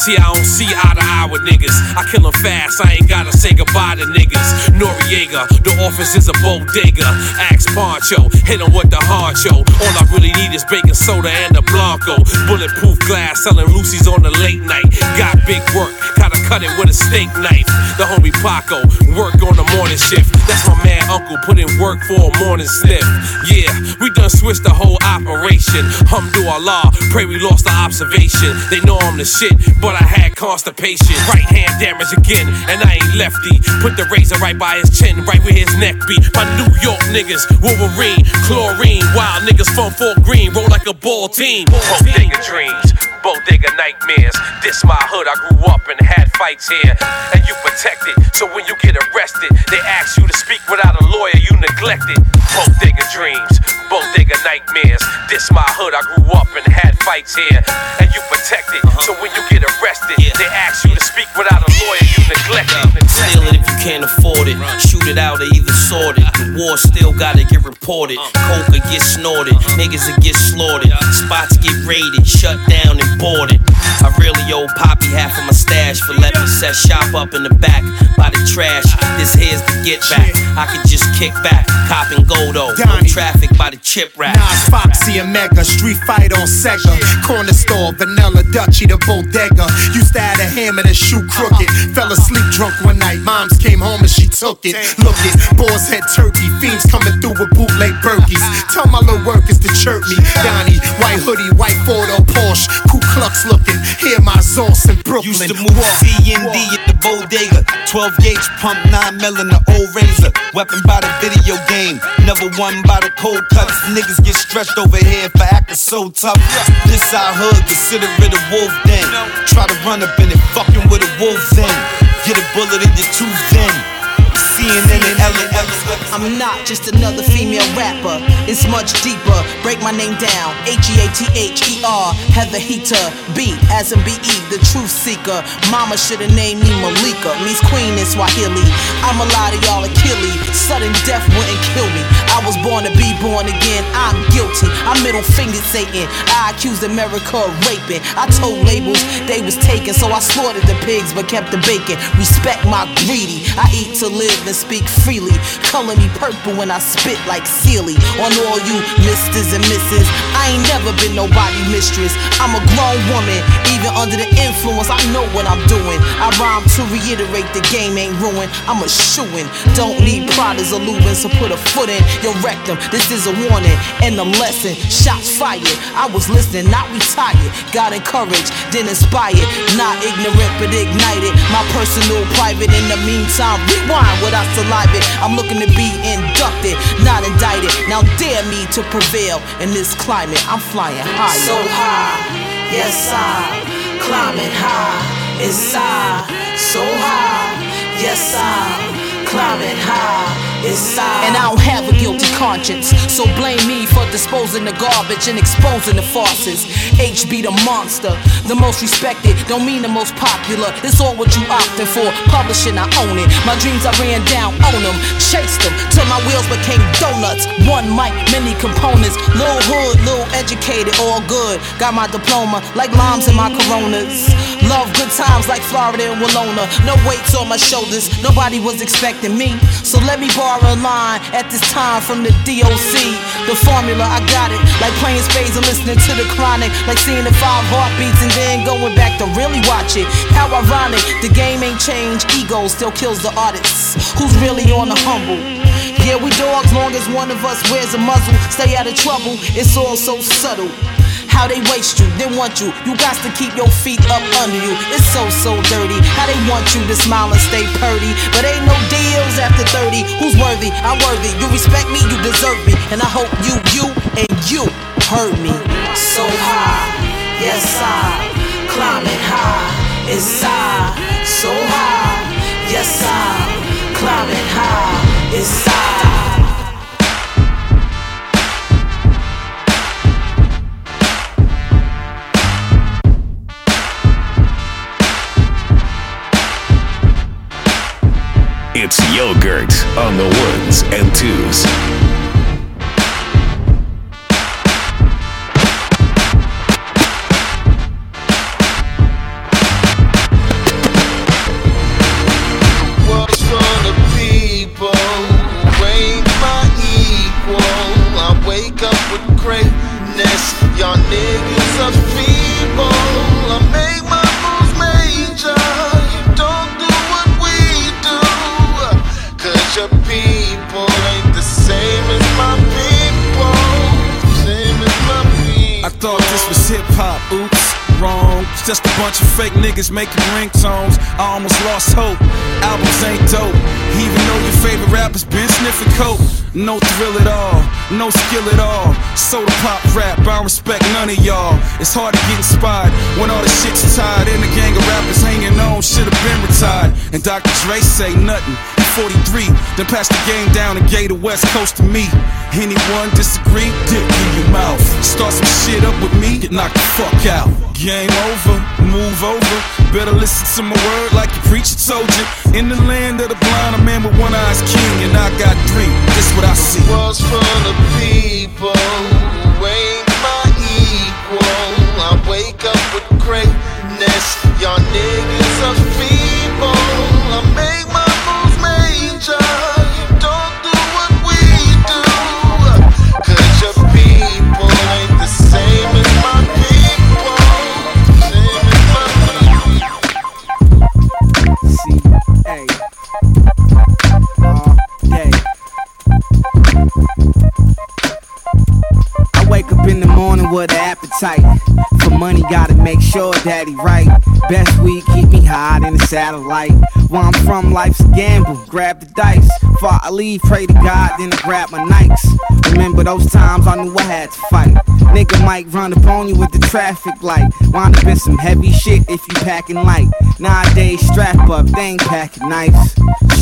see, I don't see eye to eye with niggas. I kill 'em fast, I ain't gotta say goodbye to niggas. Noreaga, the office is a bodega. Axe Poncho, hit 'em with the honcho. All I really need is baking soda and a Blanco. Bulletproof glass, selling Lucy's on the late night. Got big work, gotta cut it with a steak knife. The homie Paco, work on the morning shift. That's my man uncle, put in work for a morning sniff. Yeah, we done switched the whole operation. Alhamdulillah, pray we lost the observation. They know I'm the shit, but I had constipation. Right hand damage again, and I ain't lefty. Put the razor right by his chin, right where his neck be. My New York niggas, Wolverine, chlorine, wild niggas from Fort Greene, roll like a ball team. Bodega dreams, bodega nightmares. This my hood, I grew up and had fights here. And you protect it, so when you get arrested, they ask you to speak without a lawyer, you neglect it. Bodega dreams, bodega nightmares. This my hood, I grew up and had fights here. And you protect it, so when you get arrested, they ask you to speak without a lawyer, you neglect it. Steal it if you can't afford it. Shoot it out or either sort it. The war still gotta get reported. Uh. Coke will get snorted. Uh. Niggas will get slaughtered. Spots get raided, shut down and boarded. I really owe Poppy half of my stash for letting me set shop up in the back by the trash. This here's the get back. I could just kick back, cop and go though. No traffic by the chip rack. Nas, Foxy, and Mega, Street Fight on Sega. Corner store, Vanilla, Dutchy, the bodega. Used to have a hammer and shoe crooked. Uh-huh. Fell asleep drunk one night. Moms came home and she took it. Look it, boar's head turkey. Fiends coming through with bootleg Berkeys. Uh-huh. Tell my little workers to chirp me. Donnie, white hoodie, white Ford or Porsche. Ku Klux looking. Hear my Zos in Brooklyn. To move C and D at the bodega. 12 gauge pump, 9 mil in the old razor. Weapon by the video game. Never won by the cold cuts. Niggas get stretched over here for acting so tough. This our hood, consider it a wolf den. Try to run up in it, fucking with a wolf then. Get a bullet in your tooth then. CNN and I'm not just another female rapper. It's much deeper. Break my name down. H E A T H E R. Heather Heater. B as in B E, the truth seeker. Mama shoulda named me Malika. Means queen in Swahili. I'm a lot of y'all Achilles. Sudden death wouldn't kill me. I was born to be born again. I'm guilty. I middle fingered Satan. I accused America of raping. I told labels they was taken, so I slaughtered the pigs but kept the bacon. Respect my greedy. I eat to live and speak freely. Color me purple when I spit like Celie. On all you misters and misses, I ain't never been nobody mistress. I'm a grown woman, even under the influence, I know what I'm doing. I rhyme to reiterate the game ain't ruined. I'm a shooin'. Don't need prodders or Lubins to put a foot in your rectum. This is a warning and a lesson. Shots fired. I was listening, not retired. Got encouraged, then inspired. Not ignorant, but ignited. My personal private. In the meantime, rewind what I saliva. I'm looking to be inducted, not indicted. Now dare me to prevail in this climate. I'm flying high. So high, yes I climbing high. It's I, so high, yes I'm climbing high. And I don't have a guilty conscience, so blame me for disposing the garbage and exposing the farces. HB the monster, the most respected, don't mean the most popular. It's all what you opting for. Publishing, I own it. My dreams I ran down, own them, chased them till my wheels became donuts. One mic, many components. Little hood, little educated, all good. Got my diploma like limes in my coronas. Love good times like Florida and Willona. No weights on my shoulders, nobody was expecting me. So let me borrow line at this time from the DOC. The formula, I got it. Like playing spades and listening to the chronic. Like seeing the five heartbeats and then going back to really watch it. How ironic, the game ain't changed. Ego still kills the artists. Who's really on the humble? Yeah, we dogs long as one of us wears a muzzle. Stay out of trouble, it's all so subtle. How they waste you, they want you. You got to keep your feet up under you. It's so, so dirty. How they want you to smile and stay purty. But ain't no deals after 30. Who's worthy? I'm worthy. You respect me, you deserve me. And I hope you, you, and you heard me. So high, yes I, climbing high, it's I. So high, yes I, climbing high, of y'all. It's hard to get inspired when all the shit's tied. And the gang of rappers hanging on should've been retired. And Dr. Dre say nothing. 43, then pass the game down and gave the West Coast to me. Anyone disagree? Dick in your mouth. Start some shit up with me, get knocked the fuck out. Game over, move over. Better listen to my word like your preacher told you. In the land of the blind, a man with one eye's king, and I got three. This what I see. was for the people greatness. Y'all niggas are feeble. I make my moves major. You don't do what we do. Cause your people ain't the same as my people. Same as my people. See, hey. All day. I wake up in the morning with an appetite. Money, gotta make sure daddy right. Best weed keep me high in the satellite. Where I'm from, life's a gamble. Grab the dice. Before I leave, pray to God, then I grab my Nikes. Remember those times I knew I had to fight. Nigga might run up on you with the traffic light. Wind up in some heavy shit if you packing light. Nowadays, strap up, they ain't packing.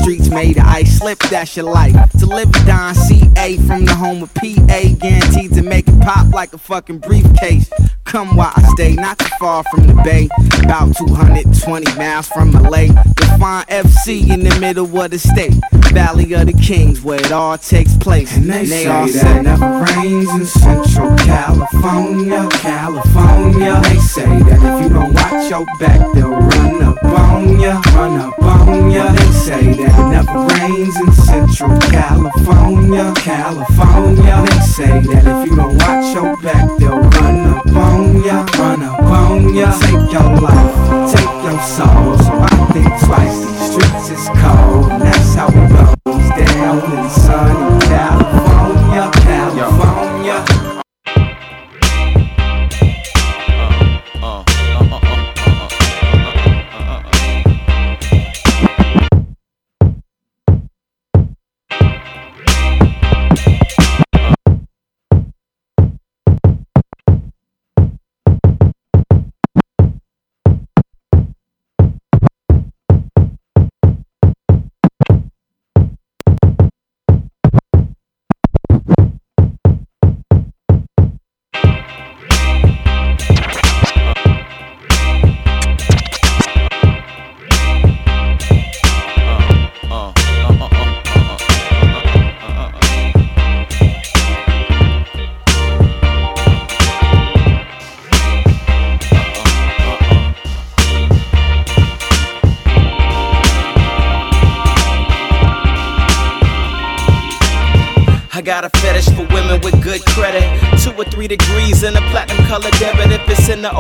Streets made of ice, slip, that's your life. To live die CA from the home of PA, guaranteed to make it pop like a fucking briefcase. Come while I stay not too far from the bay, about 220 miles from LA. Define FC in the middle of the state, Valley of the Kings, where it all takes place. And they, say all that it never rains in Central California, California. They say that if you don't watch your back, they'll run up on ya, run up on ya. They say that it never rains in Central California, California. They say that if you don't watch your back, they'll run on ya, run up on ya. Take your life, take your soul. So I think twice. These streets is cold, and that's how it goes down in the sun California, California.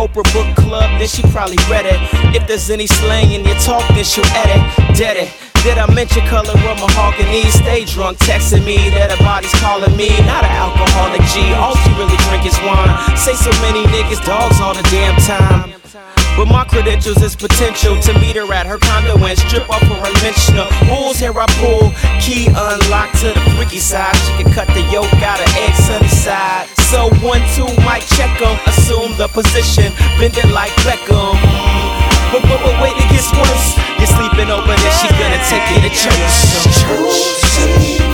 Oprah Book Club, then she probably read it. If there's any slang in your talk, then she'll edit. Dead it. Did I mention color of mahogany? Stay drunk, texting me that her body's calling me. Not an alcoholic G, all she really drink is wine. Say so many niggas, dogs all the damn time. But my credentials is potential to meet her at her condo and strip off her unmentioned Bulls here I pull, key unlocked to the freaky side. She can cut the yoke out of egg sunny side. So one, two, might check 'em, assume the position, bend it like Beckham. But, but, but wait, it gets worse. You're sleeping over there, she gonna take you to church. Church.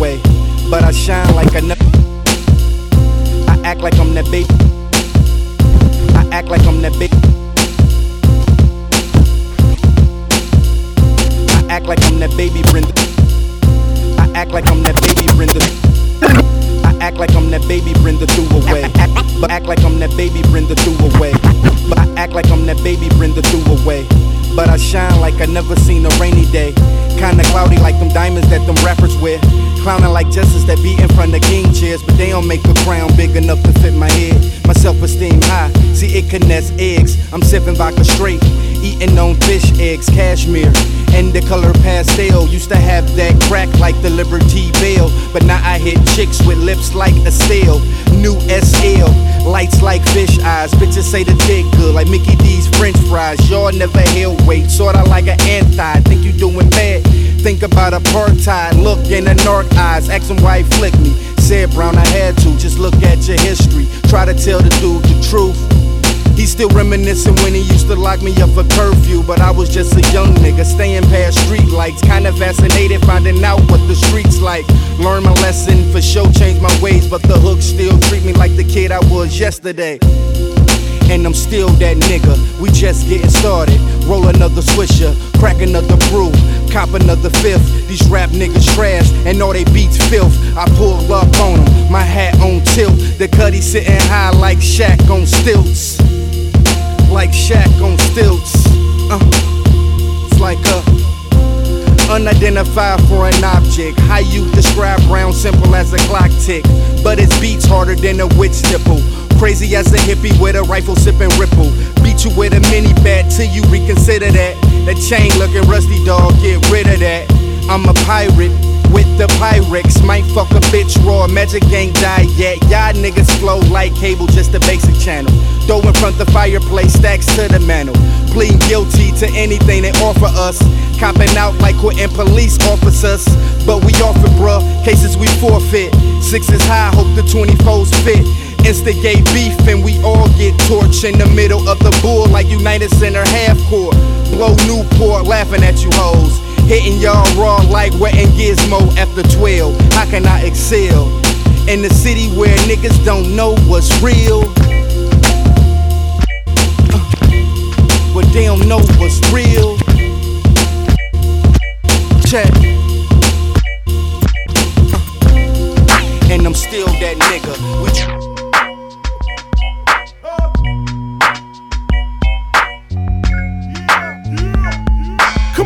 Away, but I shine like a. I act like I'm that baby. I act like I'm that baby. I act like I'm that baby Brenda. I act like I'm that baby Brenda. I act like I'm that baby Brenda threw away. But act like I'm that baby Brenda threw away. But I act like I'm that baby Brenda threw away. But I shine like I never seen a rainy day. Kinda cloudy like them diamonds that them rappers wear. Clowning like justice that be in front of king chairs. But they don't make a crown big enough to fit my head. My self esteem high. See, it can nest eggs. I'm sipping vodka straight. Eating on fish eggs, cashmere. And the color pastel used to have that crack like the Liberty Bell. But now I hit chicks with lips like a Estelle. New SL, lights like fish eyes. Bitches say the dick good like Mickey D's French fries. Y'all never held weight, sorta like an anti. Think you doing bad? Think about apartheid. Look in the narc eyes, ask him why he flicked me. Said Brown, I had to. Just look at your history. Try to tell the dude the truth. He's still reminiscing when he used to lock me up for curfew. But I was just a young nigga staying past street lights. Kinda fascinated finding out what the streets like. Learn my lesson for sure, change my ways. But the hook still treat me like the kid I was yesterday. And I'm still that nigga. We just getting started. Roll another swisher, crack another brew, cop another fifth. These rap niggas trash and all they beats filth. I pull up on them, my hat on tilt. The cutty sitting high like Shaq on stilts. Like Shaq on stilts. Uh, it's like a unidentified foreign object. How you describe round simple as a clock tick, but it beats harder than a witch nipple. Crazy as a hippie with a rifle sipping ripple. Beat you with a mini bat till you reconsider that. That chain looking rusty dog, get rid of that. I'm a pirate with the Pyrex. Might fuck a bitch raw, Magic ain't die yet. Y'all niggas flow like cable, just a basic channel. Throw in front the fireplace, stacks to the mantle. Plead guilty to anything they offer us. Copping out like quitting police officers. But we offer, bruh, cases we forfeit. Six is high, hope the 24s fit. Instigate beef and we all get torched in the middle of the bull like United Center half court. Blow Newport, laughing at you hoes. Hitting y'all raw like wetting Gizmo after 12. How can I excel? In the city where niggas don't know what's real. Uh, but they don't know what's real. Check. Uh, and I'm still that nigga. We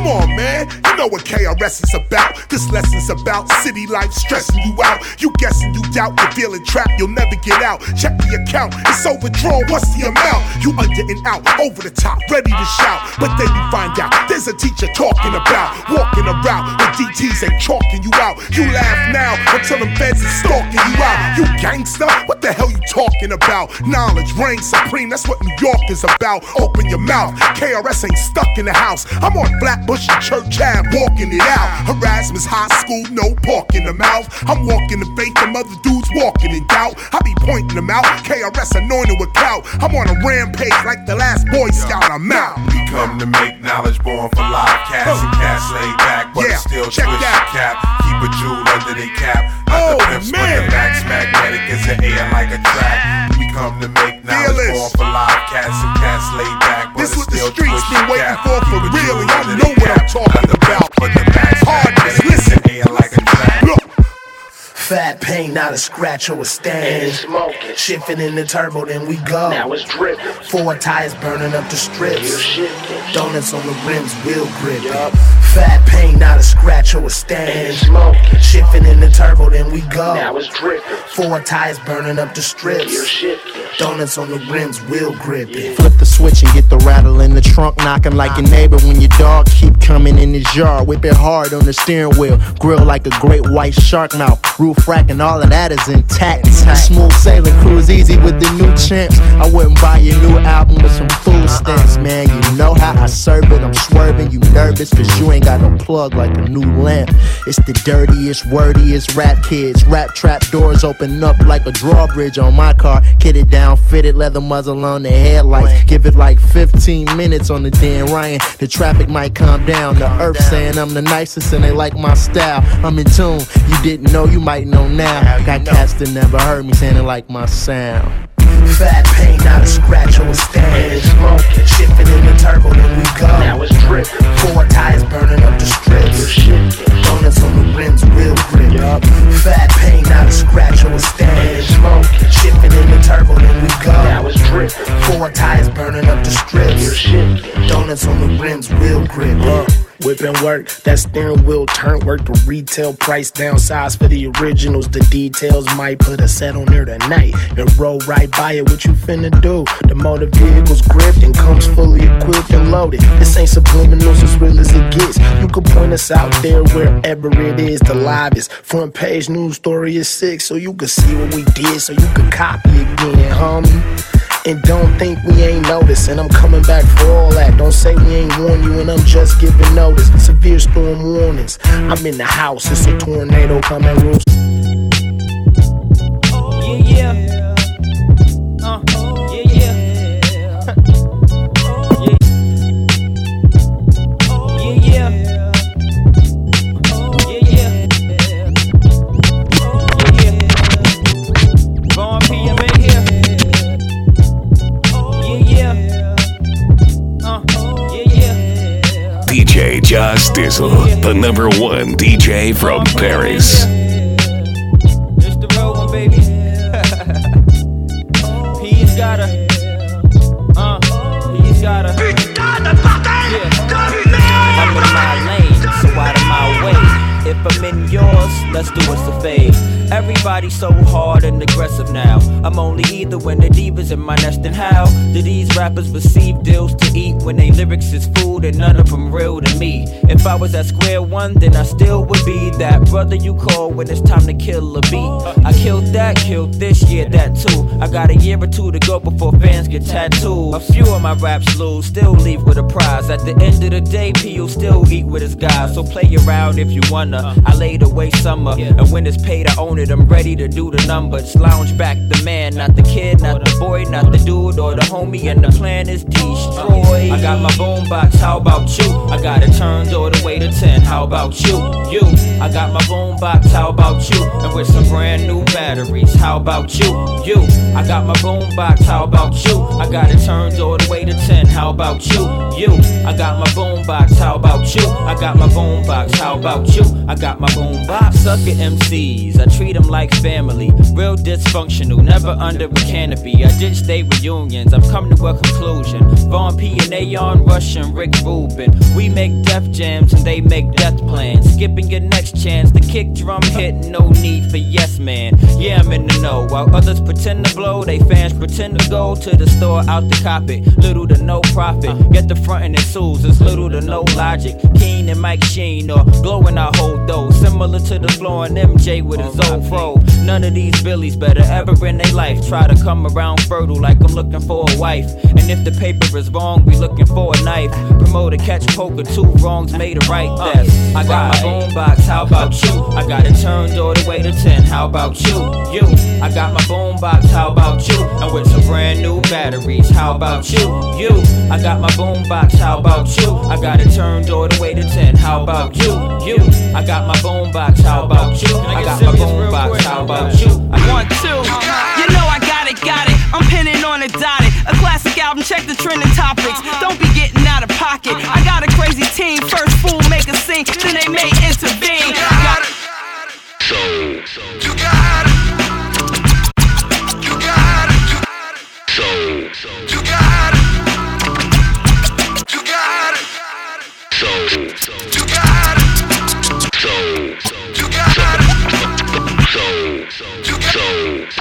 Come on, man. You know what KRS is about. This lesson's about city life stressing you out. You guessing you doubt, you're feeling trapped, you'll never get out. Check the account, it's overdrawn. What's the amount? You under and out, over the top, ready to shout. But then you find out there's a teacher talking about walking around with DTs ain't chalking you out. You laugh now until them feds is stalking you out. You gangster, what the hell you talking about? Knowledge reigns supreme, that's what New York is about. Open your mouth, KRS ain't stuck in the house. I'm on Flatbush and Church Ave, walking it out. Erasmus High School, no pork in the mouth. I'm walking the faith, them other dudes walking in doubt. I be pointing them out, KRS anointed with clout. I'm on a rampage like the last Boy Scout, I'm out. We come to make knowledge born for life. Cash and cash laid back, but Yeah, still check twist that. cap. Keep a jewel under their cap. Not the oh, pimps, but the max magnetic is the air like a track. We come to make knowledge born for live cats and cats laid back. But This what the streets been waiting cap. for for Keep a real, jewel and y'all know what I'm talking about. But the max Hardness, magnetic is the air like a track. Fat pain, not a scratch or a stain. Smoking. Shifting in the turbo, then we go. Now it's dripping. Four tires burning up the strips. Donuts on the rims, wheel gripping. Fat pain, not a scratch or a stain. Smoking. Shifting in the turbo, then we go. Now it's dripping. Four tires burning up the strips. Donuts on the rims, wheel gripping. Flip the switch and get the rattle in the trunk, knocking like your neighbor when your dog keep coming in his yard. Whip it hard on the steering wheel, grill like a great white shark mouth. Roof rack and all of that is intact. Smooth sailing, cruise easy with the new champs. I wouldn't buy your new album with some food stamps, man. You know how I serve it. I'm swerving, you nervous, cause you ain't got no plug like a new lamp. It's the dirtiest, wordiest rap kids. Rap trap doors open up like a drawbridge on my car. Kitted down, fitted leather muzzle on the headlights. Give it like 15 minutes on the Dan Ryan. The traffic might calm down. The earth saying I'm the nicest and they like my style. I'm in tune. You didn't know, you might know now. Got cats that never heard me saying they like my sound. Fat pain, not a scratch or a stain. Smoking. Shifting in the turbo, then we go. Now it's dripping. Four tires burning up the strips. Donuts on the rims, real grip. Fat pain, not a scratch or a stain. Smoking. Shifting in the turbo, then we go. Now it's dripping. Four tires burning up the strips. Donuts on the rims, real grip. Uh, whipping work, that steering wheel turn work. The retail price downsize for the originals. The details might put a set on there tonight. And roll right by it, what you finna do? The motor vehicle's gripped and comes fully equipped and loaded. This ain't subliminals as real as it gets. You can point us out there wherever it is. The livest front page news story is sick, so you can see what we did, so you can copy again, homie. And don't think we ain't noticed, and I'm coming back for all that. Don't say we ain't warned you, and I'm just giving notice. Severe storm warnings. I'm in the house, it's a tornado coming loose. Just Dizzle, the number one DJ from Paris. It's the road one, baby. <laughs> He's gotta. Uh, he's gotta. Yeah. I'm in my lane, so out of my way. If I'm in yours, let's do us a fade. Everybody's so hard and aggressive now. I'm only either when the divas in my nest and how do these rappers receive deals to eat when they lyrics is food and none of them real to me? If I was at square one, then I still would be that brother you call when it's time to kill a beat. I killed that, killed this, yeah, that too. I got a year or two to go before fans get tattooed. A few of my raps lose, still leave with a prize. At the end of the day, P.O. still eat with his guys. So play around if you wanna. I laid away summer, and when it's paid, I own it. I'm ready to do the numbers. Lounge back the man, not the kid, not the boy, not the dude or the homie. And the plan is destroy. I got my boombox, how about you? I got it turned all the way to 10, how about you? You, I got my boombox, how about you? And with some brand new batteries, how about you? You, I got my boombox, how about you? I got it turned all the way to 10, how about you? You, I got my boombox, how about you? I got my boombox, how about you? I got my boombox. Sucker MCs, I treat them like family. Real dysfunctional, never under a canopy. I ditched they reunions, I've come to a conclusion. Von Pea and Aeon, Russian, Rick Rubin. We make death jams and they make death plans. Skipping your next chance, the kick drum hit, no need for yes man. Yeah, I'm in the know. While others pretend to blow, they fans pretend to go to the store out to cop it. Little to no profit. Uh-huh. Get the front and sues, it's little to no logic. Keen and Mike Sheen or blowing our whole dough. Similar to the flow and MJ with his old None of these billies better ever in their life. Try to come around fertile like I'm looking for a wife. And if the paper is wrong, we looking for a knife. Promoter catch poker, two wrongs made a right. That's I got my boombox, how about you? I got it turned all the way to 10. How about you? You, I got my boombox. How about you? And with some brand new batteries. How about you? You, I got my boombox. How about you? I got it turned all the way to 10. How about you? You, I got my boombox. How about you? I got my boombox. How about you? One, two. You know I got it, got it. I'm pinning on it, dotted. A classic album, check the trending topics. Uh-huh. Don't be getting out of pocket. Uh-huh. I got a crazy team. First fool make a scene, then they may intervene. Got it. So, you got it. You got it. So, you So, you got it.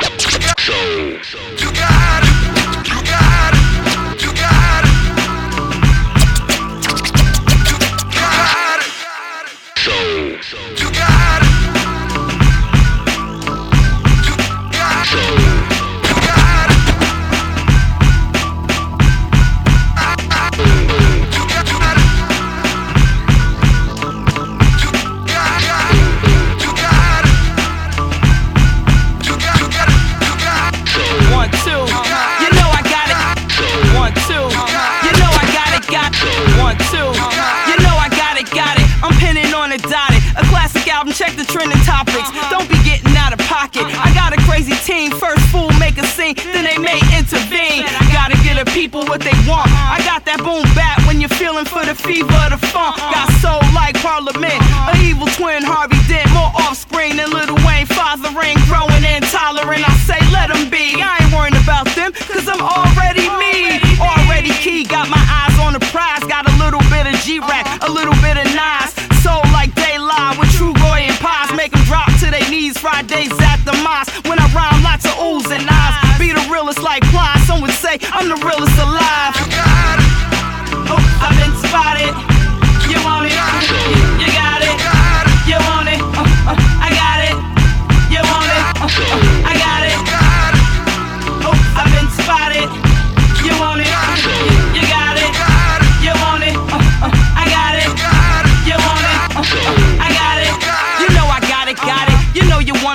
On it, dotted. A classic album, check the trending topics. Uh-huh. Don't be getting out of pocket. I got a crazy team. First fool make a scene, then they may intervene. Gotta get the people what they want. Uh-huh. I got that boom bat when you're feeling for the fever of the funk. Uh-huh. Got soul like Parliament. A evil twin, Harvey Dent. More offspring than Lil Wayne. Fathering, growing intolerant. I say let them be. I ain't worrying about them, cause I'm already me. Already key. Got my eyes on the prize. Got a little bit of G-Rap, a little bit of Nas. Daylight with True and Pies. Make them drop to their knees Fridays at the mosque. When I rhyme, lots of oohs and ahs. Be the realest like Ply. Some would say I'm the realest alive. Oh, I've been spotted. You want it?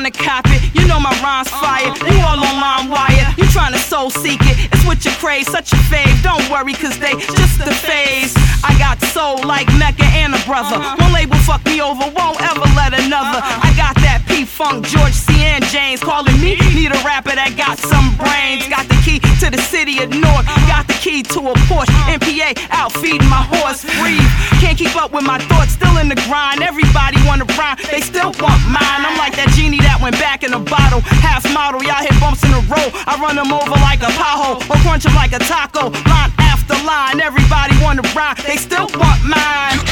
Wanna cop it. You know my rhymes fire. You all on line wire. You trying to soul seek it. It's what you crave, such a fave. Don't worry, cause they just a phase. I got soul like Mecca and a brother. Uh-huh. One label fuck me over, won't ever let another. Uh-huh. I got P Funk, George C. and James calling me. Need a rapper that got some brains. Got the key to the city of North. Got the key to a Porsche. MPA out feeding my horse. Breathe. Can't keep up with my thoughts. Still in the grind. Everybody wanna rhyme. They still want mine. I'm like that genie that went back in a bottle. Half model. Y'all hit bumps in a row. I run them over like a pothole or crunch them like a taco. Line after line. Everybody wanna rhyme. They still want mine.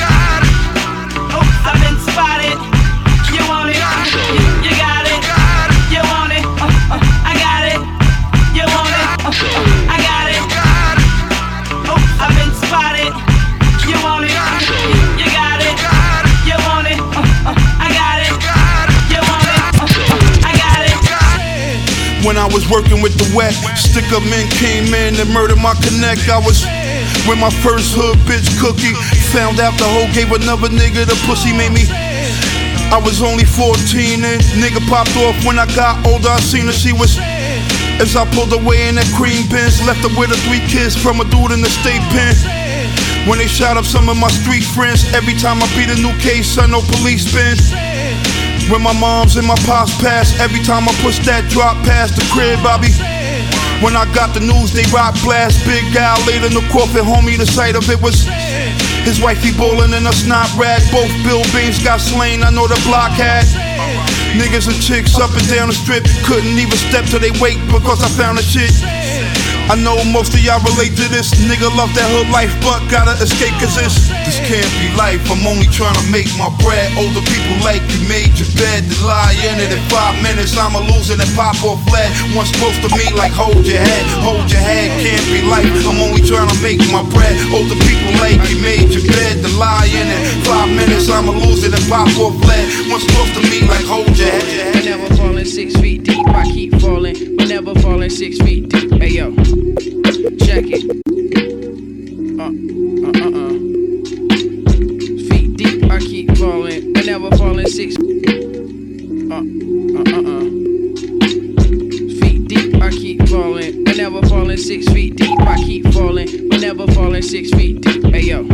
Oh, I've been spotted. You want it? You got it. You want it? Uh, uh, I got it. You want it? Uh, I got it. Oh, I've been spotted. You want it? You got it. You want it? I got it. You want it? I got it. When I was working with the wet, sticker men came in and murdered my connect. I was with my first hood bitch cookie. Found out the hoe gave another nigga the pussy made me. I was only 14 and nigga popped off when I got older. I seen her, she was. As I pulled away in that cream Benz, left her with her three kids from a dude in the state pen. When they shot up some of my street friends, every time I beat a new case, I know police been. When my moms and my pops passed, every time I push that drop past the crib, I be. When I got the news, they rock blast. Big guy laid in the coffin, homie. The sight of it was his wifey bowling in a snot rag. Both Bill Beams got slain. I know the block had. Niggas and chicks up and down the strip couldn't even step till they wait because I found a shit. I know most of y'all relate to this. Nigga love that hood life, but gotta escape cause this This can't be life. I'm only trying to make my bread. Older people like you made your bed to lie in it in five minutes. I'ma lose it and pop off flat. Once close to me, like hold your head, hold your head. Can't be life. I'm only trying to make my bread. Older people like you made your bed to lie in it. Five minutes, I'ma lose it and pop off flat. Once close to me, like hold your head. Whenever falling six feet deep, I keep falling. Whenever falling six feet deep. Hey yo, check it. Uh, uh, uh, uh. Feet deep, I keep falling. Whenever falling six. Uh, uh, uh, uh. Feet deep, I keep falling. But never falling six feet deep. I keep falling, but never falling six feet deep. Hey yo,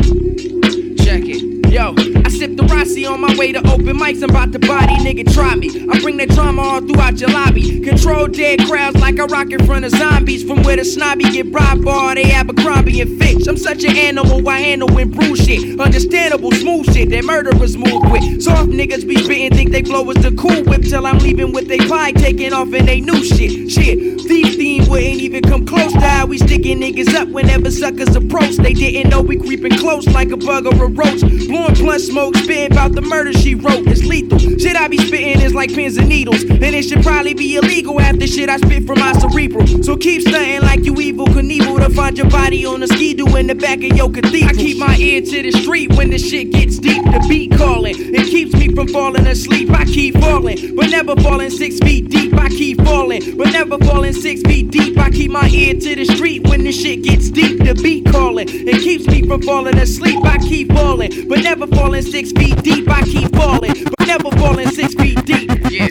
check it. Yo, sip the Rossi on my way to open mics. I'm about to body, nigga, try me. I bring the drama all throughout your lobby. Control dead crowds like I rock in front of zombies. From where the snobby get bribed bar, they Abercrombie and Fitch. I'm such an animal, I handle and brew shit. Understandable, smooth shit that murderers move with. Soft niggas be spitting, think they blow us the cool whip. Till I'm leaving with they pie taking off and they new shit. Shit, these theme wouldn't even come close to how we sticking niggas up whenever suckers approach. They didn't know we creeping close like a bug or a roach. Blowing blunt smoke, spitting about the murder she wrote. It's lethal. Shit I be spitting is like pins and needles. And it should probably be illegal after shit I spit from my cerebral. So keep stunting like you Evel Knievel to find your body on a ski-doo in the back of your cathedral. I keep my ear to the street when the shit gets deep. The beat calling. It keeps me from falling asleep. I keep falling, but never falling six feet deep. I keep falling, but never falling six feet deep. I keep my ear to the street when the shit gets deep. The beat calling. It keeps me from falling asleep. I keep falling, but never falling six feet deep. I keep falling, but never falling six feet deep. Yeah.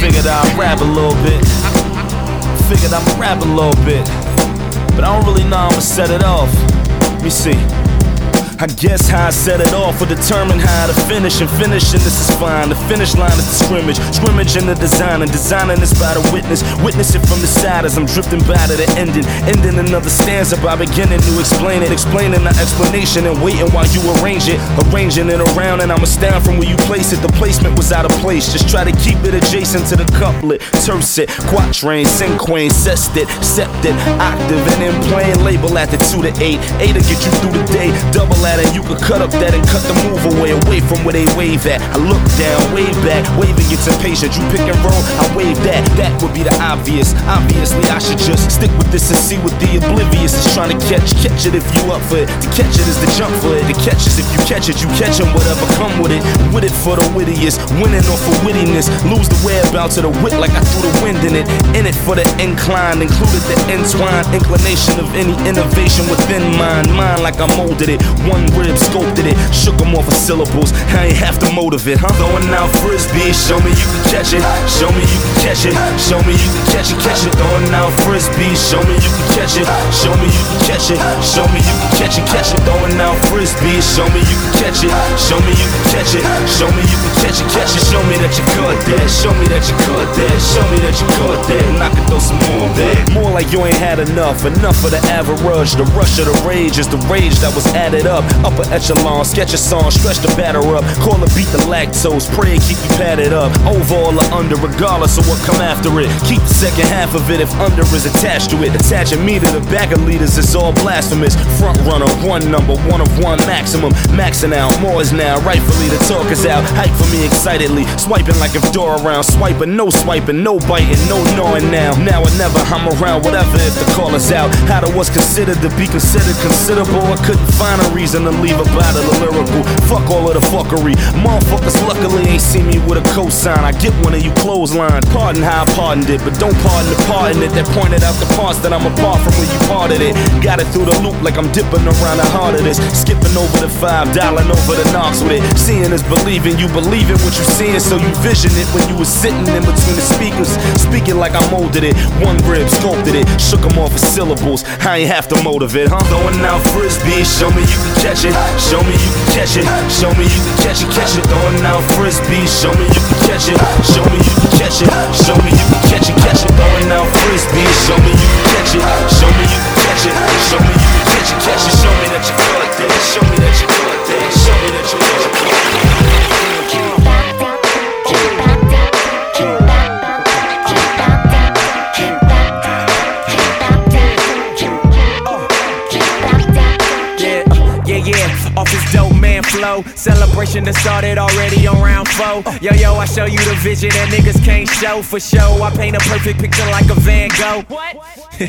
Figured I'd rap a little bit. Figured I'ma rap a little bit. But I don't really know how I'ma set it off. Let me see. I guess how I set it off will determine how to finish. And finishing this is fine. The finish line is the scrimmage. Scrimmage in the design. And designing this by the witness. Witness it from the side as I'm drifting by to the ending. Ending another stanza by beginning to explain it. Explaining the explanation and waiting while you arrange it. Arranging it around and I'ma stand from where you place it. The placement was out of place. Just try to keep it adjacent to the couplet. Tercet quatrain, cinquain, sestet, septet, octave, and then playing label at the 2 to 8. 8 to get you through the day. Double at it, you could cut up that and cut the move away, away from where they wave at. I look down, wave back, waving gets impatient. You pick and roll, I wave that. That would be the obvious. Obviously, I should just stick with this and see what the oblivious is trying to catch. Catch it if you up for it. To catch it is the jump for it. To catch is if you catch it, you catch catch 'em, whatever come with it. With it for the wittiest, winning off for wittiness. Lose the whereabouts of the wit like I threw the wind in it. In it for the incline, included the entwine inclination of any innovation within mine. Mine like I molded it. One rib sculpted it, shook 'em off of syllables. I ain't have to motivate, huh? Throwing out frisbees, show me you can catch it. Show me you can catch it. Show me you can catch it, catch it. Throwing out frisbees, show me you can catch it. Show me you can catch it. Show me you can catch it, catch it. Throwing out frisbees, show me you can catch it. Show me you can catch it. Show me you can catch it, catch it. Show me that you caught that. Show me that you caught that. Show me that you caught that. And I can throw some more back. More like you ain't had enough. Enough for the average. The rush of the rage is the rage that was added up. Upper echelon, sketch a song, stretch the batter up. Call a beat the lactose, pray keep you padded up. Overall or under, regardless of what come after it. Keep the second half of it if under is attached to it. Attaching me to the back of leaders is all blasphemous. Front runner, one number, one of one maximum. Maxing out, more is now. Rightfully, the talk is out. Hype for me excitedly. Swiping like if door around. Swiping, no swiping, no biting, no gnawing now. Now or never, I'm around, whatever if the call is out. How to what's considered to be considered considerable. I couldn't find a reason to leave a bottle of the lyrical. Fuck all of the fuckery. Motherfuckers luckily ain't see me with a cosign. I get one of you clothesline. Pardon how I pardoned it, but don't pardon the part in it that pointed out the parts that I'm apart from where you parted it. Got it through the loop like I'm dipping around the heart of this. Skipping over the five, dialing over the knocks with it. Seeing is believing. You believe in what you seeing, so you vision it when you was sitting in between the speakers. Speaking like I molded it. One rib, sculpted it. shook Shook 'em off with syllables. I ain't have to motivate, huh? Throwing out frisbees. Show me you can catch it. Show me you can catch it. Show me you can catch it, catch it. Throwing out frisbees. Show me you can catch it. Show me you can catch it. Show me you can catch it, catch it. Throwing out frisbees. Show me you can catch it. Show me you can catch it. Show me you can catch it, catch it. Show me that you caught that. Show me that you caught that. Show me that you caught Yeah, Celebration that started already on round four. Yo, yo, I show you the vision that niggas can't show for show. I paint a perfect picture like a Van Gogh. What? <laughs>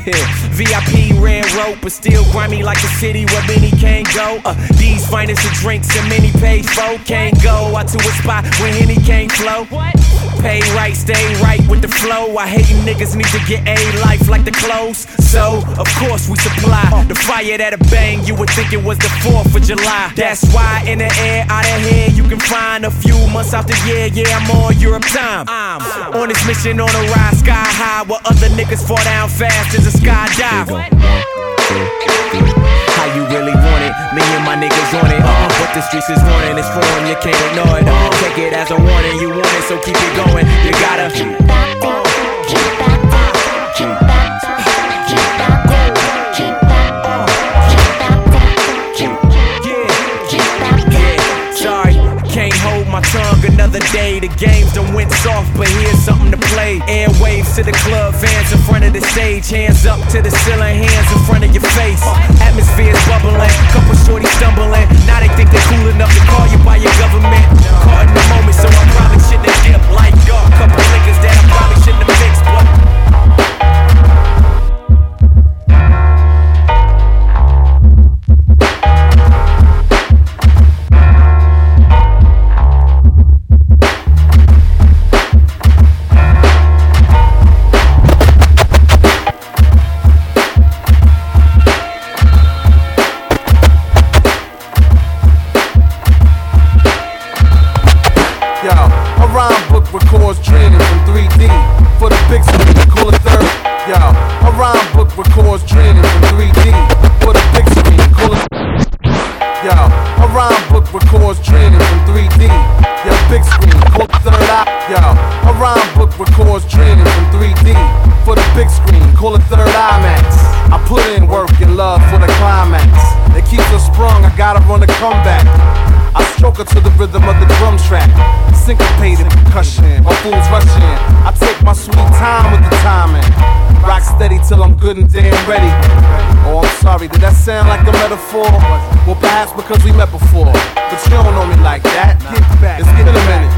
VIP red rope, but still grimy like a city where many can't go. Uh, these finest of drinks and many paid for can't go out to a spot where Henny can't flow. Pay right, stay right with the flow. I hate you niggas need to get a life like the clothes. So, of course, we supply the fire that'll bang. You would think it was the 4th of July. That's why in the air, out of here, you can find a few months out the year. Yeah, I'm on Europe time. I'm on this mission on a ride sky high where other niggas fall down fast as a skydive. How you really want it? Me and my niggas on it. Uh, what the streets is wanting is foreign, you can't ignore it. Uh, take it as a warning, you want it, so keep it going. You gotta. Another day. The games done went soft, but here's something to play. Airwaves to the club, fans in front of the stage. Hands up to the ceiling, hands in front of your face. Atmosphere's bubbling, couple shorties stumbling. Now they think they're cool enough to call you by your government. Caught in the moment, so I probably shouldn't have like y'all. Couple niggas that I probably shouldn't have To the rhythm of the drum track. Syncopated percussion, my fools rushing. I take my sweet time with the timing. Rock steady till I'm good and damn ready. Oh, I'm sorry, did that sound like a metaphor? Well, perhaps because we met before. But you don't know me like that. Get back, it's getting a minute.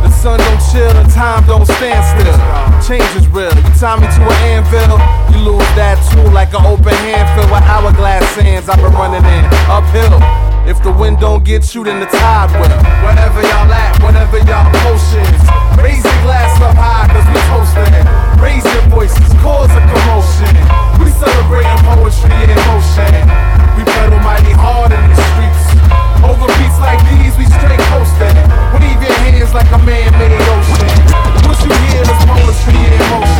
<laughs> The sun don't chill and time don't stand still. Change is real. You tie me to an anvil, you lose that too like an open hand filled with hourglass sands. I've been running in uphill. If the wind don't get you, then the tide will. Wherever y'all at, whatever y'all motions. Raise your glass up high, cause we toasting. Raise your voices, cause a commotion. We celebrating poetry in motion. We pedal mighty hard in the streets. Over beats like these, we straight coasting. Wave your hands like a man-made ocean. What you hear is poetry in motion.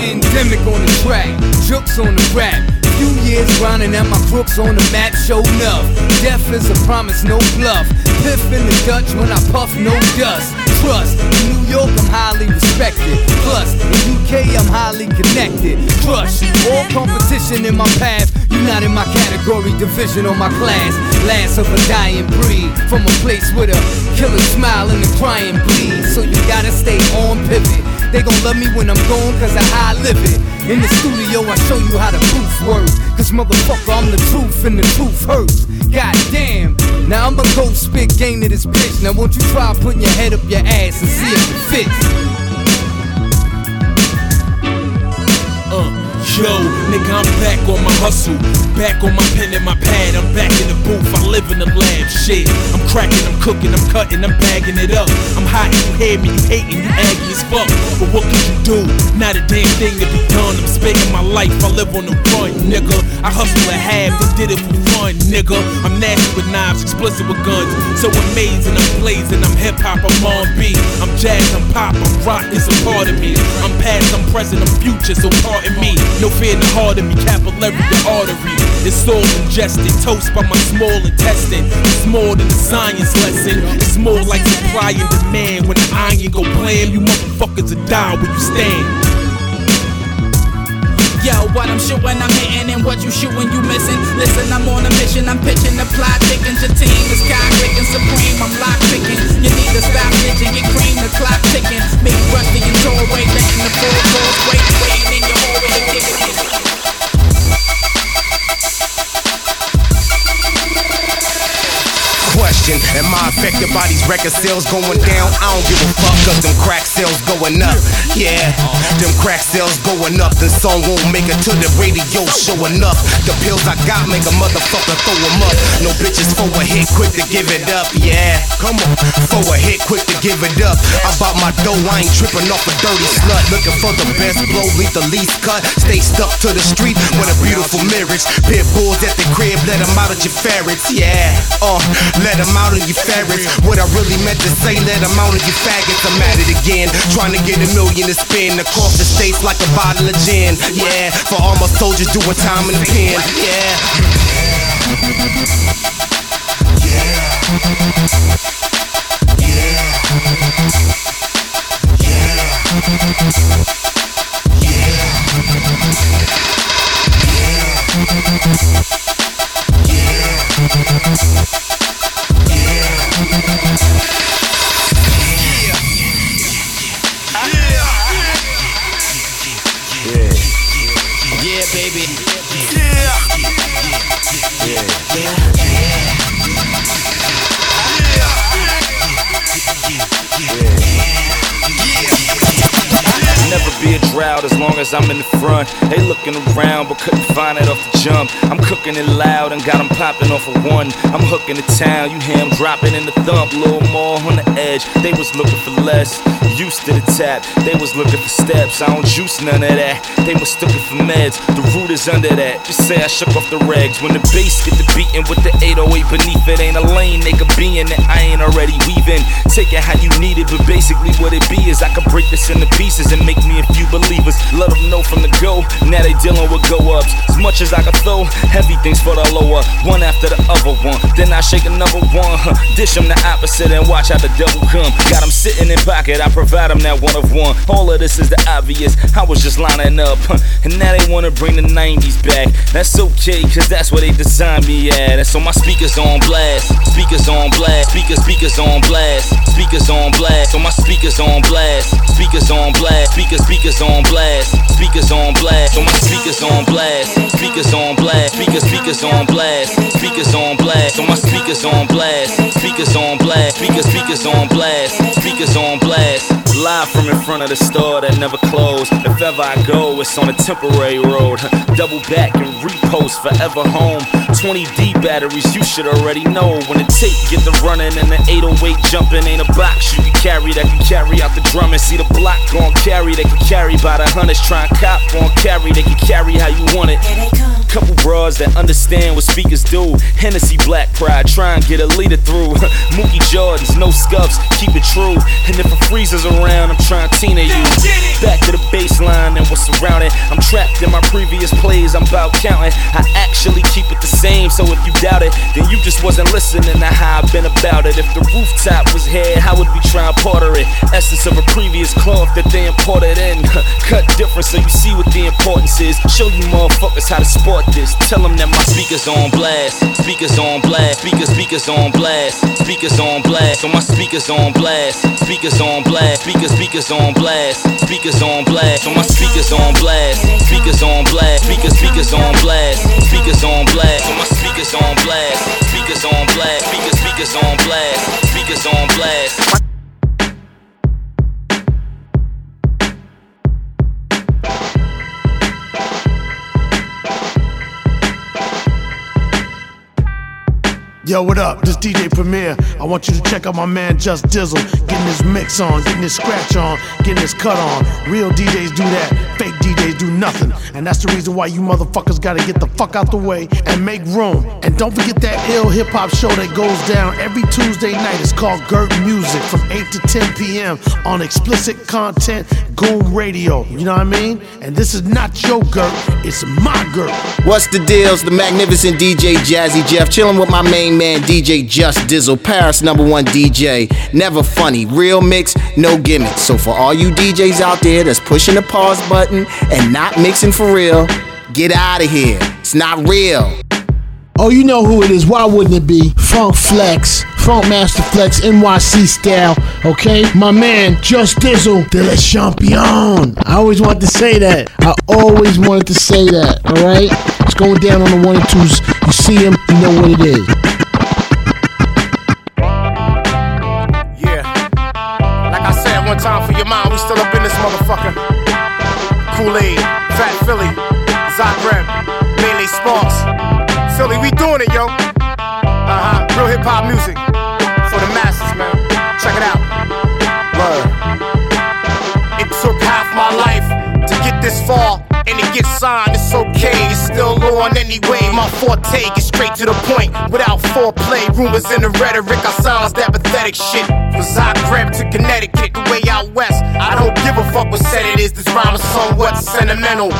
Endemic on the track, jokes on the rap. Few years grinding at my crooks on the map, show enough. Death is a promise, no bluff. Piff in the Dutch when I puff, no dust. Trust, in New York I'm highly respected. Plus, in UK I'm highly connected. Crush, all competition in my path. You're not in my category, division or my class. Last of a dying breed. From a place with a killer smile and a crying bleed. So you gotta stay on pivot. They gon' love me when I'm gone cause I high live it. In the studio, I show you how the proof works. Cause motherfucker, I'm the truth and the truth hurts. God damn. Now I'ma go spit game to this bitch. Now won't you try putting your head up your ass and see if it fits? Yo, nigga, I'm back on my hustle. Back on my pen and my pad. I'm back in the booth. I live in the lab. Shit. I'm cracking, I'm cooking, I'm cutting, I'm bagging it up. I'm hot, you hear me, you hating, you aggy as fuck. But what can you do? Not a damn thing to be done. I'm spending my life, I live on the run, nigga. I hustle and half, and did it for fun, nigga. I'm nasty with knives, explicit with guns. So amazing, I'm blazing, I'm hip hop, I'm on beat. I'm jazz, I'm pop, I'm rock, it's a part of me. I'm past, I'm present, I'm future, so pardon me. No fear in the heart of me, capillary, the artery. It's all ingested, toast by my small intestine. It's more than a science lesson. It's more like supply and demand. When the iron go blam, you motherfuckers will die where you stand. Yo, what I'm shooting, I'm hitting, and what you shooting, you missing. Listen, I'm on a mission, I'm pitching the plot, thickens your team is cock picking supreme. I'm lock picking. You need to stop bitching, get cream, the clock ticking. Me rusty and doorway, letting the full course wait, waiting in your Thank you. Question, am I affected by these record sales going down. I don't give a fuck, cause them crack sales going up. Yeah, them crack sales going up. The song won't make it to the radio show enough. The pills I got make a motherfucker throw them up. No bitches for a hit, quick to give it up. Yeah, come on, for a hit, quick to give it up. I bought my dough, I ain't tripping off a dirty slut. Looking for the best blow, leave the least cut. Stay stuck to the street with a beautiful marriage. Pit bulls at the crib, let them out of your ferrets. Yeah, uh, let them out of your ferrets. What I really meant to say, let them out of your faggots. I'm at it again, trying to get a million to spin across the states like a bottle of gin. Yeah, for all my soldiers doing time in the pen. Yeah. Yeah. Yeah. Yeah. Yeah, a drought as long as I'm in the front. They looking around but couldn't find it off the jump. I'm cooking it loud and got them popping off of one. I'm hooking the town, you hear 'em dropping in the thump. Little more on the edge, they was looking for less. Used to the tap, they was looking for steps. I don't juice none of that. They mistook it for meds. The root is under that. Just say I shook off the regs. When the bass get the beating with the 808 beneath it, ain't a lane they could be in that I ain't already weaving. Take it how you need it, but basically what it be is I could break this into pieces and make me a few believers. Let them know from the go. Now they dealing with go ups. As much as I can throw, heavy things for the lower. One after the other one. Then I shake another one. Huh. Dish them the opposite and watch how the devil come. Got them sitting in pocket, I provide them that one of one. All of this is the obvious. I was just lining up. Huh. And now they wanna bring the 90s back. That's okay, cause that's where they designed me at. And so my speakers on blast. Speakers on blast. Speakers, speakers on blast. Speakers on blast. So my speakers on blast. Speakers on blast. Speakers, speakers on blast. Speakers on blast. So my speakers on blast. Speakers on blast. Speakers, speakers on blast. Speakers on blast. So my speakers on blast. Speakers on blast. Speakers, speakers on blast. Speakers on blast. Live from in front of the store that never closed. If ever I go, it's on a temporary road. Double back and repost forever home. 20D batteries, you should already know. When the tape get the running and the 808 jumping, ain't a box you can carry that can carry out the drum and see the block gon' carry. They can carry by the hundreds, try and cop gon' carry. They can carry how you want it. Couple bras that understand what speakers do. Hennessy Black Pride, try and get a leader through. <laughs> Mookie Jordans, no scuffs, keep it true. And if a freezer's around, I'm trying to Tina you. Back to the baseline and what's surrounding. I'm trapped in my previous plays, I'm about counting. I actually keep it the same, so if you doubt it, then you just wasn't listening to how I've been about it. If the rooftop was here, how would we try and porter it? Essence of a previous cloth that they imported in. <laughs> Cut different so you see what the importance is. Show you motherfuckers how to sport this. Tell them that my speakers on blast. Speakers on blast. Speakers, speakers on blast. Speakers on blast. So my speakers on blast. Speakers on blast. Speakers, speakers on blast. Speakers on blast. So my speakers on blast. Speakers on blast. Speakers, speakers on blast. Speakers on blast. So my speakers on blast. Speakers on blast. Speakers, speakers on blast. Speakers on blast. Yo, what up? This DJ Premier. I want you to check out my man Just Dizzle. Getting his mix on, getting his scratch on, getting his cut on. Real DJs do that, fake DJs do nothing. And that's the reason why you motherfuckers gotta get the fuck out the way and make room. And don't forget that ill hip hop show that goes down every Tuesday night. It's called Gurt Muzik from 8 to 10 p.m. on explicit content Goon Radio. You know what I mean? And this is not your Gurt, it's my Gurt. What's the deals? The magnificent DJ Jazzy Jeff chilling with my main man DJ Just Dizzle, Paris number one DJ. Never funny, real mix, no gimmicks. So for all you DJs out there that's pushing the pause button and not mixing for real, get out of here. It's not real. Oh, you know who it is. Why wouldn't it be? Funk Flex, Funk Master Flex, NYC style. Okay, my man, Just Dizzle, de la champion. I always wanted to say that. I always wanted to say that. All right, it's going down on the one and twos. You see him, you know what it is. Motherfucker. Koolade, Fat Philly, Zagreb, Maylay Sparks. Philly, we doing it, yo. Uh huh. Real hip hop music for the masses, man. Check it out. Word. It took half my life to get this far. And it gets signed, it's okay, it's still on anyway. My forte gets straight to the point without foreplay. Rumors in the rhetoric, I silence that pathetic shit. From Zagreb to Connecticut, the way out west. I don't give a fuck what said it is, this rhyme is somewhat sentimental.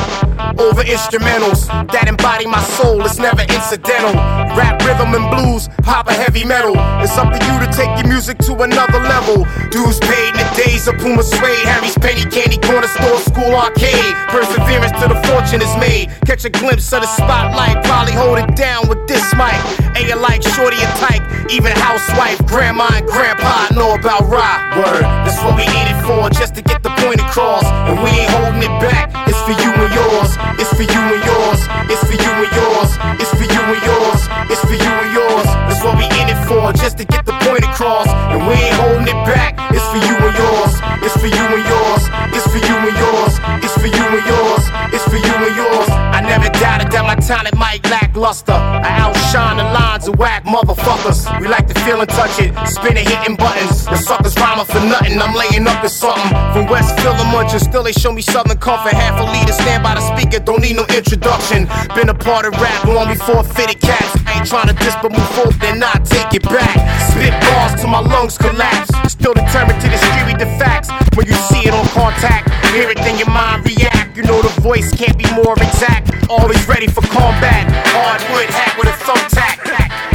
Over instrumentals that embody my soul, it's never incidental. Rap, rhythm, and blues, pop a heavy metal. It's up to you to take your music to another level. Dues paid in the days of Puma Suede, Harry's Penny Candy, Corner Store, School Arcade. Perseverance till the fortune is made. Catch a glimpse of the spotlight, probably hold it down with this mic. Ain't you like shorty and tyke, even housewife, grandma and grandpa know about rock. Word, that's what we need it for, just to get the point across. And we ain't holding it back, it's for you and yours. It's for you and yours. It's for you and yours. It's for you and yours. It's for you and yours. That's what we in it for, just to get the point across. And we ain't holding it back, it's for you and yours. It's for you and yours. It's for you and yours. It's for you and yours. It's for you and yours. I never doubted my talent might lackluster. I outshine the lines of whack motherfuckers. We like to feel and touch it, spinning, hitting buttons. The suckers rhyming for nothing. I'm laying up in something from West Philamunch, and still they show me Southern comfort. Half a leader, stand by the speaker, don't need no introduction. Been a part of rap long before fitted cats. I ain't trying to diss, but move forward, then not take it back. Spit bars till my lungs collapse. Still determined to distribute the facts. When you see it on contact, hear it, then your mind react. You know the voice can't be more exact. Always ready for combat. Hardwood hat with a thumbtack.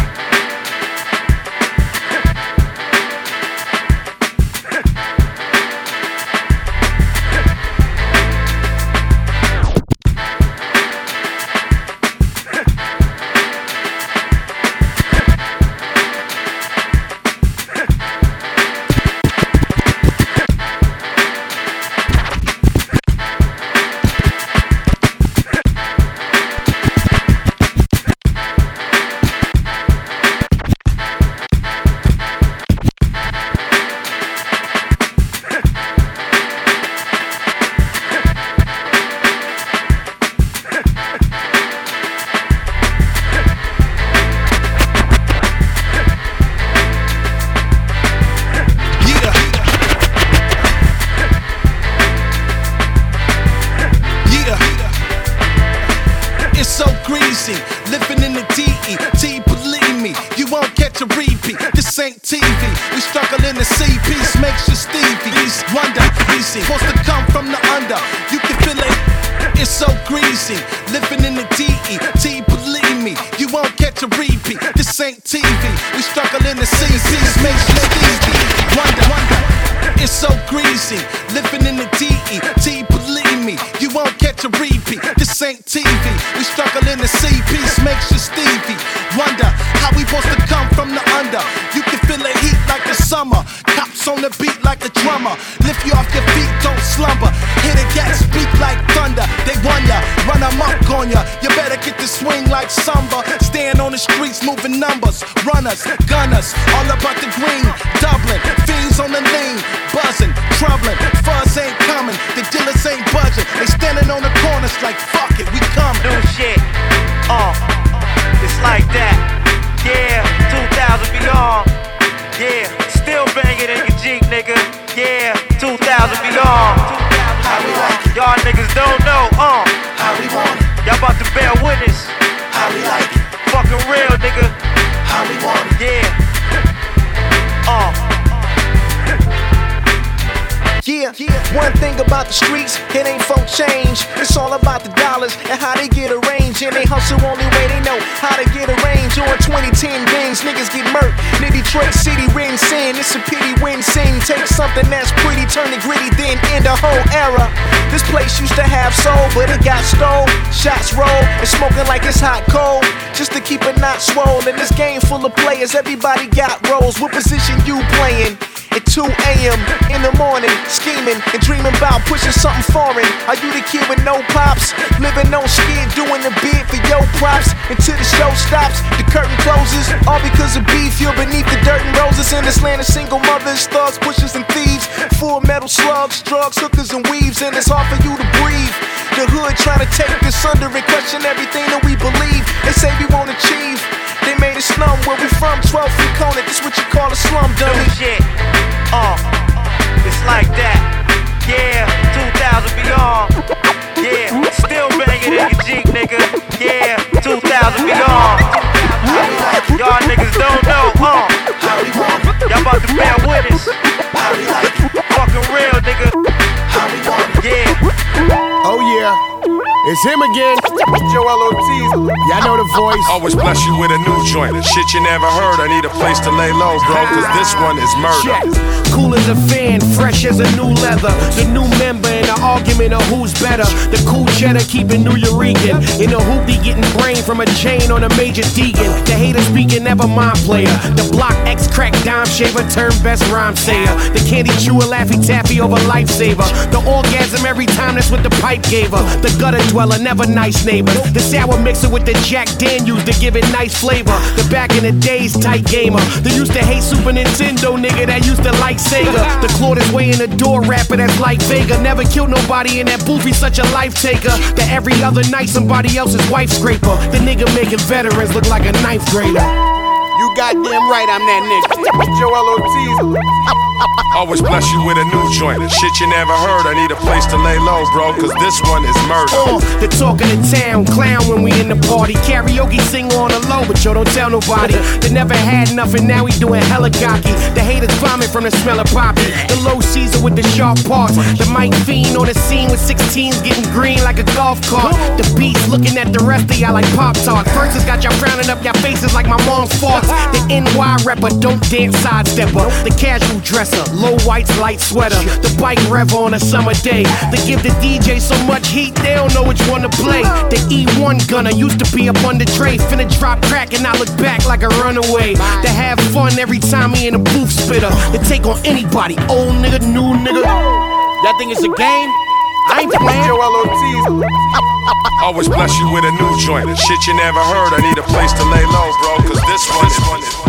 Summer. Cops on the beat like a drummer. Lift you off your feet, don't slumber. Hit the gas speak like thunder. They wonder, run amok on ya. You better get the swing like samba. Stand on the streets, moving numbers. Runners, gunners, all about the green. Dublin, fiends on the lean. Buzzing, troubling. Bear witness. How we like it. Fucking real, nigga. How we want it. Yeah. <laughs> Uh. <laughs> Yeah, one thing about the streets, it ain't for change. It's all about the dollars and how they get arranged. And they hustle only way they know how to get arranged. On 2010 games, niggas get murked. Near Detroit City, ring sin. It's a pity win sing. Take something that's pretty, turn it gritty, then end a whole era. This place used to have soul, but it got stole. Shots roll and smoking like it's hot cold. Just to keep it not swollen. This game full of players, everybody got roles. What position you playing? At 2 a.m. in the morning, scheming and dreaming about pushing something foreign. Are you the kid with no pops? Living on skid, doing the bid for your props. Until the show stops, the curtain closes. All because of beef, you're beneath the dirt and roses. In this land of single mothers, thugs, pushers, and thieves. Full metal slugs, drugs, hookers, and weaves, and it's hard for you to breathe. The hood trying to take us under and question everything that we believe. They say we won't achieve. Made us numb where we from, 12 feet corner. This what you call a slum dummy. shit. Uh, it's like that. Yeah, 2000 beyond. Yeah, still banging in your Jeep, nigga. Yeah, 2000 beyond. Y'all niggas don't know, uh. Y'all about to bear witness. Fucking real, nigga. Yeah. Oh yeah, it's him again. Joell Ortiz. Y'all know the voice. Always bless you with a new joint. Shit you never heard. I need a place to lay low, bro, cause this one is murder. Cool as a fan, fresh as a new leather. The new member in the argument of who's better. The cool cheddar keeping Nuyorican. In a hoopy getting brain from a chain on a major deacon. The hater speaking, never mind player. The block X crack dime shaver turn best rhyme sayer. The candy chewer laffy taffy over lifesaver. The orgasm every time that's with the pipe gave her. The gutter dweller, never nice neighbor. The sour mixer with the Jack Daniels to give it nice flavor. The back in the days tight gamer. They used to hate Super Nintendo nigga that used to like Sega. The Claudius way in the door rapper that's like Vega. Never killed nobody in that booth, he's such a life taker. That every other night somebody else's wife scraper. The nigga making veterans look like a ninth grader. You goddamn right, I'm that nigga. Joell Ortiz. Always bless you with a new joint. Shit you never heard. I need a place to lay low, bro, cause this one is murder. Uh, the talk of the town, clown when we in the party. Karaoke sing on the low, but yo don't tell nobody. They never had nothing, now we doing hella cocky. The haters vomit from the smell of poppy. The low season with the sharp parts. The mic Fiend on the scene with 16s getting green like a golf cart. The beats looking at the rest of y'all like Pop Tart. First, it's got y'all frowning up y'all faces like my mom's farts. The NY rapper, don't dance sidestepper. The casual dresser, low whites, light sweater. The bike rev on a summer day. They give the DJ so much heat, they don't know which one to play. The E1 gunner used to be up on the tray. Finna drop crack and I look back like a runaway. To have fun every time he in a booth spitter. To take on anybody, old nigga, new nigga. Y'all think it's a game? I ain't playing. Joell Ortiz. Always bless you with a new joint. Shit you never heard. I need a place to lay low, bro, cause this one is.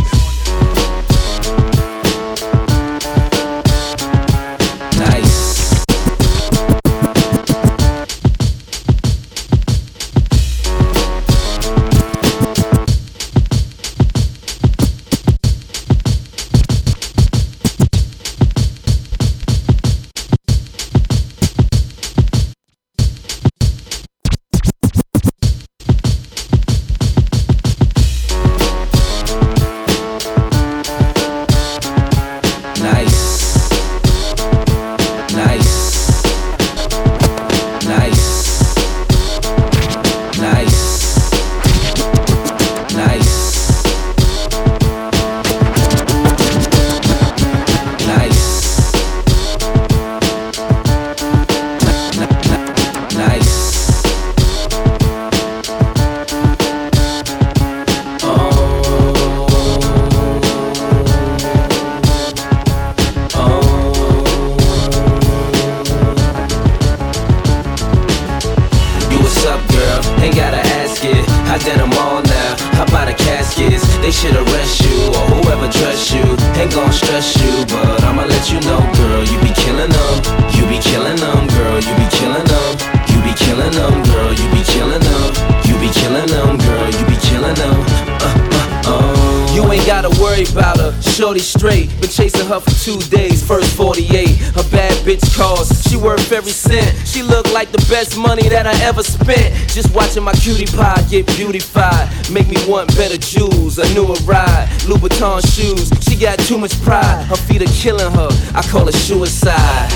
Cutie pie get beautified. Make me want better jewels. A newer ride. Louboutin shoes. She got too much pride. Her feet are killing her. I call it suicide.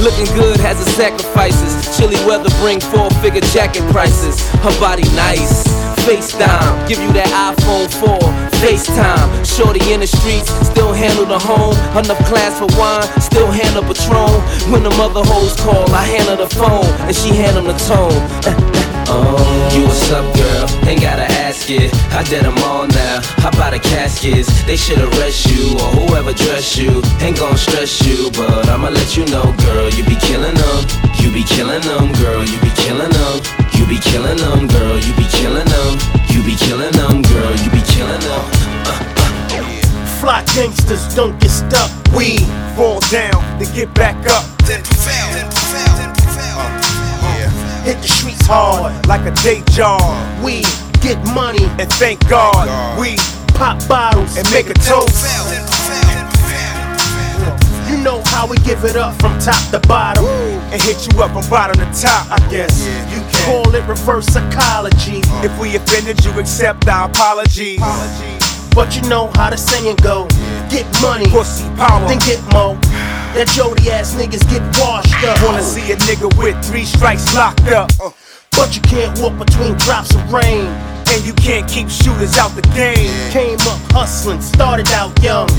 <laughs> Looking good has its sacrifices. Chilly weather bring four figure jacket prices. Her body nice. FaceTime, give you that iPhone 4. FaceTime, shorty in the streets, still handle the home. Enough class for wine, still handle Patron. When the mother hoes call, I handle the phone, and she handle the tone. <laughs> Oh, you what's up, girl? Ain't gotta ask it. I did them all now. How about the caskets? They should arrest you or whoever dress you. Ain't gon' stress you, but I'ma let you know, girl. You be killing them. You be killing them, girl. You be killing them. You be killing them, girl. You be killing them. You be killing them, girl. You be killing them. Fly gangsters don't get stuck. We fall down, then get back up. Then prevail, then prevail, then prevail. Uh, uh, Hit the hard like a day job. We get money and thank God. We pop bottles and make a toast. You know how we give it up from top to bottom. And hit you up from bottom to top, I guess. You can call it reverse psychology. If we offended you, accept our apologies. But you know how the saying go. Get money, pussy power, then get more. That Jody ass niggas get washed up. Wanna see a nigga with three strikes locked up. But you can't walk between drops of rain. And you can't keep shooters out the game. Came up hustling, started out young.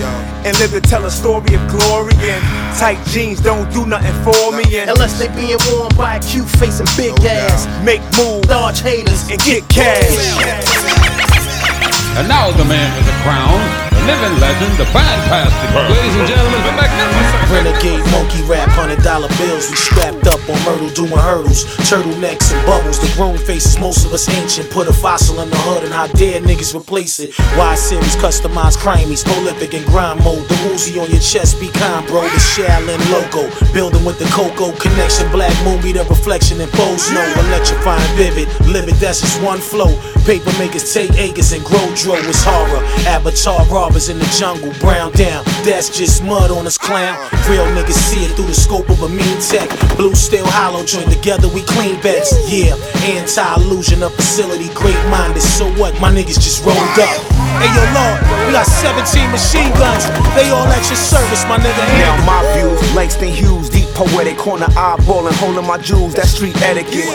And live to tell a story of glory. And tight jeans don't do nothing for me. And Unless they being worn by a cute face and big oh, ass. Make moves, dodge haters, and get cash. And now the man with the crown, the living legend, the fantastic. Ladies and gentlemen, the magnificent. Renegade monkey rap, hundred dollar bills. We strapped up on Myrtle doing hurdles, turtlenecks and bubbles. The grown faces, most of us ancient. Put a fossil in the hood and how dare niggas replace it. Y series, customized crimies, prolific and grind mode. The Uzi on your chest, be kind, bro. The Shaolin logo, building with the Coco connection. Black movie, the reflection and foes snow. Electrifying, vivid, livid. That's just one flow. Paper makers take acres and grow dro. It's horror. Avatar robbers in the jungle, brown down. That's just mud on us clown. Real niggas see it through the scope of a mean tech. Blue steel hollow joined together, we clean bets. Yeah, anti-illusion of facility, great minded. So what? My niggas just rolled up. Hey yo, Lord, we got 17 machine guns. They all at your service, my nigga. Now my views, Langston Hughes, poetic, corner eyeballing, holding my jewels. That's street etiquette.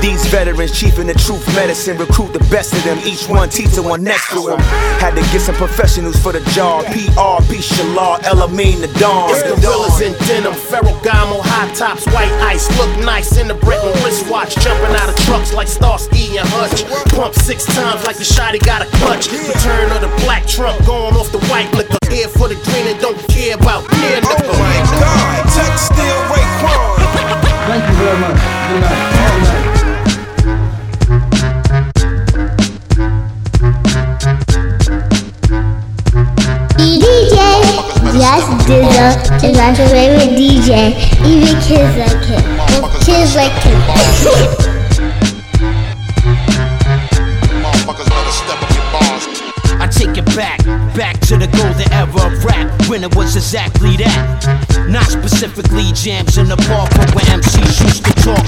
These veterans, chief in the truth medicine, recruit the best of them. Each one teaching one next to him. Had to get some professionals for the job. PRP, Shalar, Elamine, the Dawn. It's gorillas in denim, Ferragamo, high tops, white ice. Look nice in the Breton wristwatch. Jumping out of trucks like Starsky and Hutch. Pump six times like the shotty got a clutch. Return of the black trunk, going off the white liquor. Here for the green and don't care about near oh liquor. Oh my God, Tek Steele Raekwon. Thank you very much. Good night. Good night. DJ Just Dizzle is my favorite DJ. Even kids like him. Well, kids like him. I take it back, back to the golden era of rap when it was exactly that. Not specifically jams in the bar, but where MCs used to talk.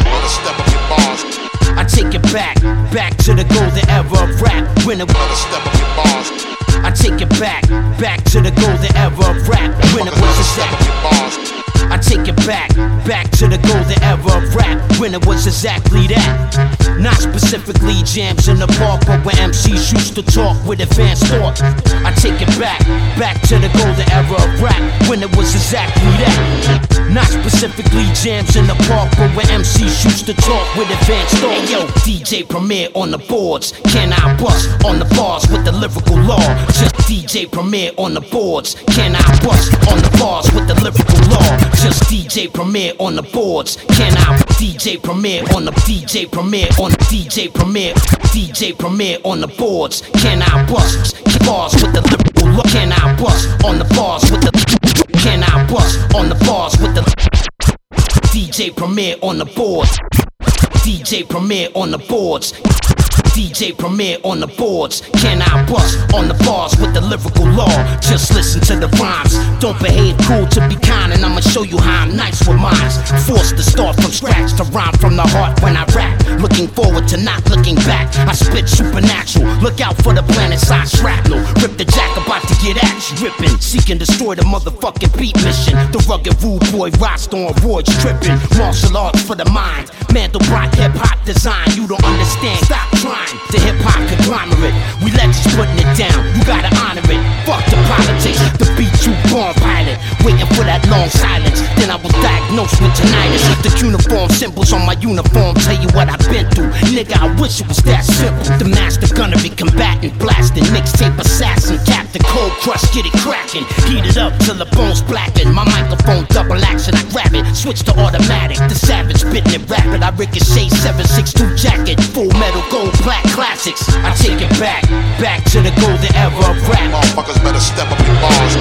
I take it back, back to the golden era of rap when it was. I take it back, back to the golden era of rap when it was exactly. I take it back, back to the golden era of rap when it was exactly that. Not specifically jams in the park, but where MCs used to talk with advanced thought. I take it back, back to the golden era of rap when it was exactly that. Not specifically jams in the park, but where MCs used to talk with advanced thought. Hey yo, DJ Premier on the boards. Can I bust on the bars with the lyrical law? Just DJ Premier on the boards. Can I bust on the bars with the lyrical law? Just DJ Premier on the boards. Can I DJ Premier on the DJ Premier on the DJ Premier DJ Premier on the boards? Can I bust bars with the law? Can I bust on the bars with the Can I bust on the bars with the DJ Premier on the boards? DJ Premier on the boards. DJ Premier on the boards. Can I bust on the bars with the lyrical law? Just listen to the rhymes. Don't behave cool to be kind, and I'ma show you how I'm nice with mines. Forced to start from scratch to rhyme from the heart when I rap. Looking forward to not looking back. I spit supernatural. Look out for the planet side shrapnel. Rip the jack about to get at you. Ripping, seek and destroy the motherfucking beat mission. The rugged rude boy rocks on roids tripping. Martial arts for the mind. Mandelbrot hip hop design. You don't understand. Stop trying. The hip hop conglomerate. We legends putting it down. You gotta honor it. Fuck the politics. The beat you born pilot. Waiting for that long silence. Then I was diagnosed with tinnitus. The uniform symbols on my uniform tell you what I've been through. Nigga, I wish it was that simple. The master gunnery combatant, blasting, mixtape assassin, Captain Cold Crush, get it cracking. Heat it up till the bones blacken. My microphone double action, I grab it. Switch to automatic. The savage spitting it rapid I ricochet 762 jacket, full metal gold black classics. I take it back, back to the golden era of rap. Motherfuckers better step up your bars.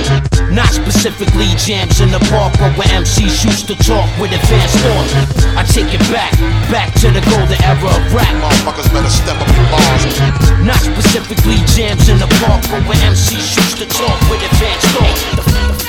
Not specifically jams in the park, but where MCs used to talk with advanced thoughts. I take it back, back to the golden era of rap. Motherfuckers better step up your bars. Not specifically jams in the park, but where MCs used to talk with advanced thoughts.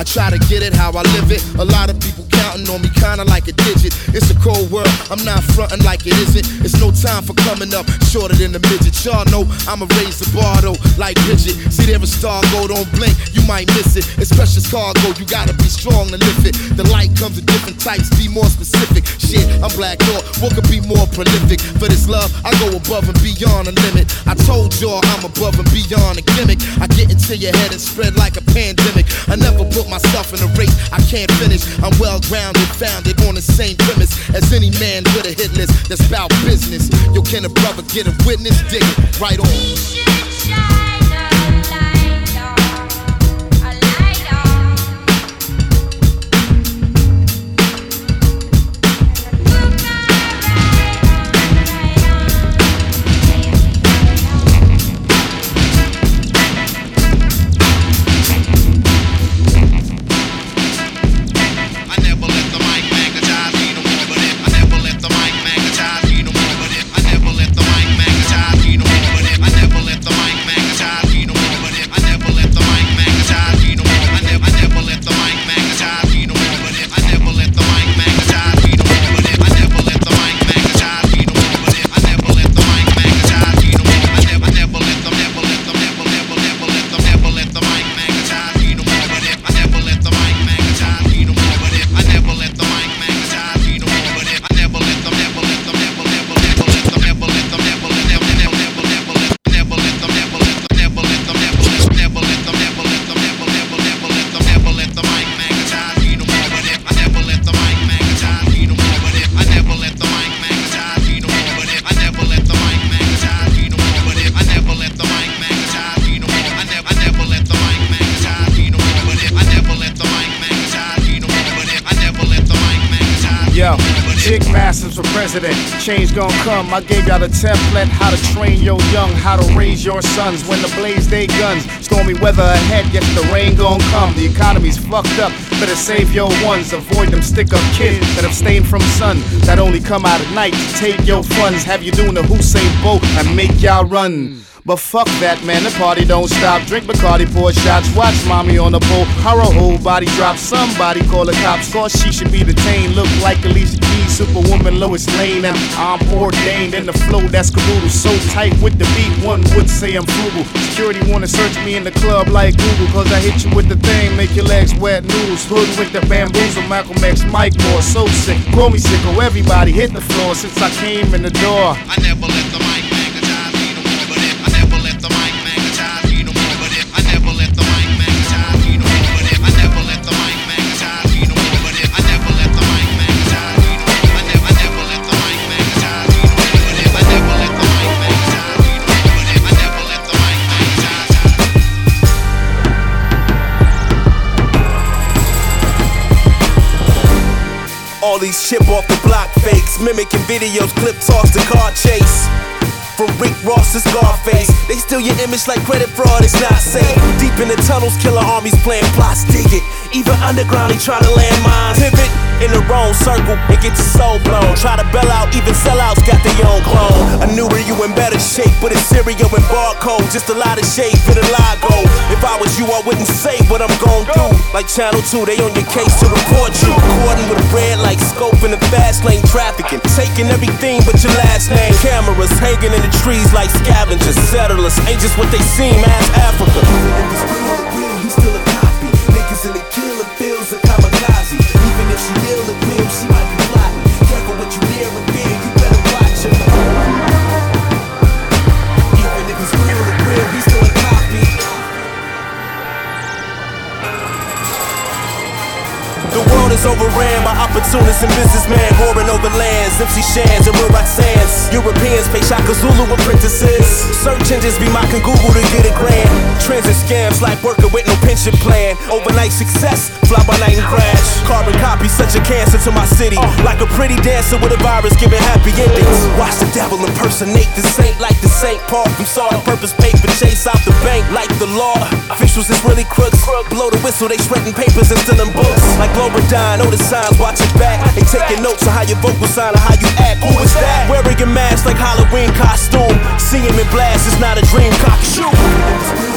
I try to get it how I live it. A lot of people counting on me, kinda like a digit. It's a cold world, I'm not fronting like it isn't. It's no time for coming up shorter than the midget. Y'all know I'ma raise the bar though, like Bridget. See there a star go, don't blink, you might miss it. It's precious cargo, you gotta be strong to lift it. The light comes in different types, be more specific. Shit, I'm black thought, what could be more prolific? For this love, I go above and beyond the limit. I told y'all I'm above and beyond a gimmick. I get into your head and spread like a pandemic. I never put myself in a race I can't finish. I'm well grounded, founded on the same premise as any man with a hit list that's about business. Yo, can a brother get a witness? Dig it right on. Change gon' come. I gave y'all the template how to train your young, how to raise your sons when the blaze they guns. Stormy weather ahead, yes, the rain gon' come. The economy's fucked up. Better save your ones. Avoid them stick up kids that abstain from sun. That only come out at night take your funds. Have you doing the Usain Bolt and make y'all run. But fuck that, man, the party don't stop. Drink Bacardi, pour shots, watch mommy on the pole. Her whole body drop. Somebody call the cops, cause she should be detained. Look like Alicia Superwoman, Lois Lane. And I'm ordained in the flow that's caboodle. So tight with the beat, one would say I'm frugal. Security wanna search me in the club like Google, cause I hit you with the thing, make your legs wet noodles. Hood with the bamboozle, Michael X, Mike Moore. So sick, call me sicko, everybody hit the floor since I came in the door. I never let the chip off the block fakes, mimicking videos, clip talks, the car chase. From Rick Ross to Scarface, they steal your image like credit fraud, it's not safe. Deep in the tunnels, killer armies playing plots, dig it. Even underground, they try to land mines. Pivot in the wrong circle and get your soul blown. Try to bail out, even sellouts got their own clone. I knew where you in better shape, but it's cereal and barcode. Just a lot of shade for the logo. If I was you, I wouldn't say what I'm gon' do. Like Channel 2, they on your case to report you. Recording with a red like scope in the fast lane trafficking. Taking everything but your last name. Cameras hanging in the trees like scavengers. Settlers ain't just what they seem, ask Africa. Overran by opportunists and businessmen warring over lands, empty shans and real sands. Europeans pay Shaka Zulu apprentices. Search engines be mocking Google to get a grand. Transit scams like working with no pension plan. Overnight success, fly by night and crash. Carbon copy, such a cancer to my city. Like a pretty dancer with a virus giving happy endings. Watch the devil impersonate the saint like the Saint Paul from Saw Purpose paper chase out the bank like the law. Officials is really crooks. Blow the whistle, they shredding papers and stealing books. Like Globardine, know the signs, watch it back. They taking notes on how your vocal sign or how you act. Who is that? Wearing a mask like Halloween costume. See him in blast, it's not a dream. Cock shoot.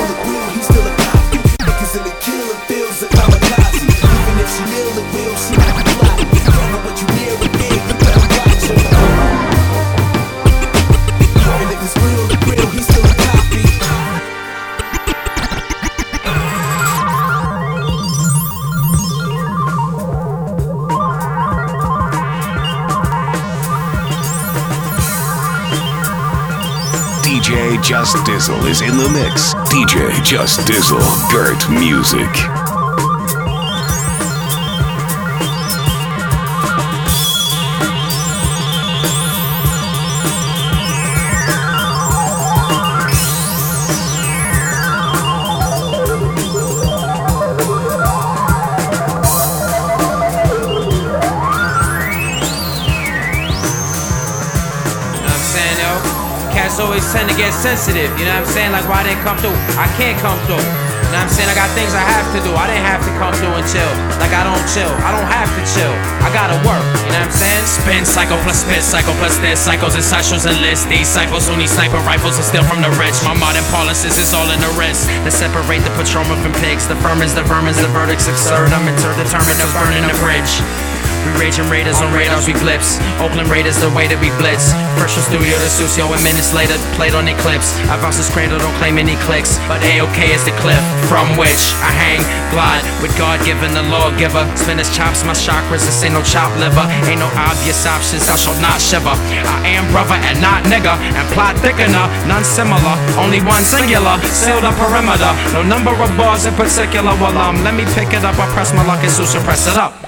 Just Dizzle is in the mix. DJ Just Dizzle, Gurt Muzik. Tend to get sensitive, you know what I'm saying? Like, why I didn't come through? I can't come through. You know what I'm saying? I got things I have to do. I didn't have to come through and chill. Like, I don't chill. I don't have to chill. I gotta work, you know what I'm saying? Spin cycle plus spit cycle plus this cycles and sideshows and lists. These cycles need sniper rifles and steal from the rich. My modern policies is all in the wrist. To separate the patrolman from pigs. The firm is the vermins, the verdict's absurd. I'm determined to burning the bridge. We raging raiders on radars, we blips. Oakland Raiders, the way that we blitz. First from studio to Susio, and minutes later, played on eclipse. Advances cradle, don't claim any clicks. But A-OK is the cliff from which I hang, glide with God given the lawgiver. Spin his chops, my chakras, this ain't no chop liver. Ain't no obvious options, I shall not shiver. I am brother and not nigga, and plot thickener, none similar. Only one singular, sealed up perimeter. No number of bars in particular. Well, um, let me pick it up, I press my luck and Susa press it up.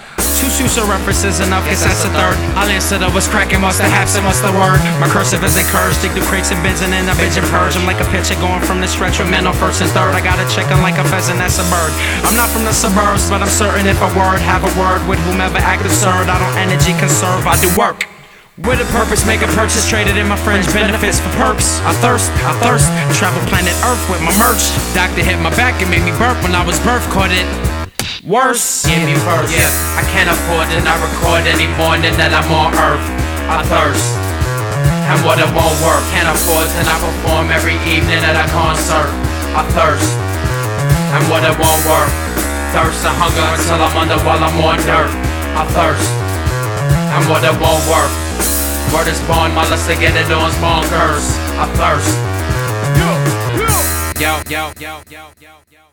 Susa references enough, guess that's the third. I'll answer the what's cracking, what's the haps, and what's the word. My cursive is encouraged, dig through crates and bins, and then I binge and purge. I'm like a pitcher going from the stretch with men first and third. I got a chicken like a pheasant, that's a bird. I'm not from the suburbs, but I'm certain if a word have a word with whomever act absurd, I don't energy conserve, I do work. With a purpose, make a purchase, traded in my fringe benefits for perks. I thirst, I thirst, travel planet Earth with my merch. Doctor hit my back and made me burp when I was birth, caught it. Worse, give me first. Yeah, I can't afford to not record any more than that I'm on Earth. I thirst, and what it won't work. Can't afford to not perform every evening at a concert. I thirst, and what it won't work. Thirst and hunger until I'm under while I'm on dirt. I thirst, and what it won't work. Word is born, my lust to get it on spawn curse. I thirst. Yo, yo, yo, yo, yo, yo.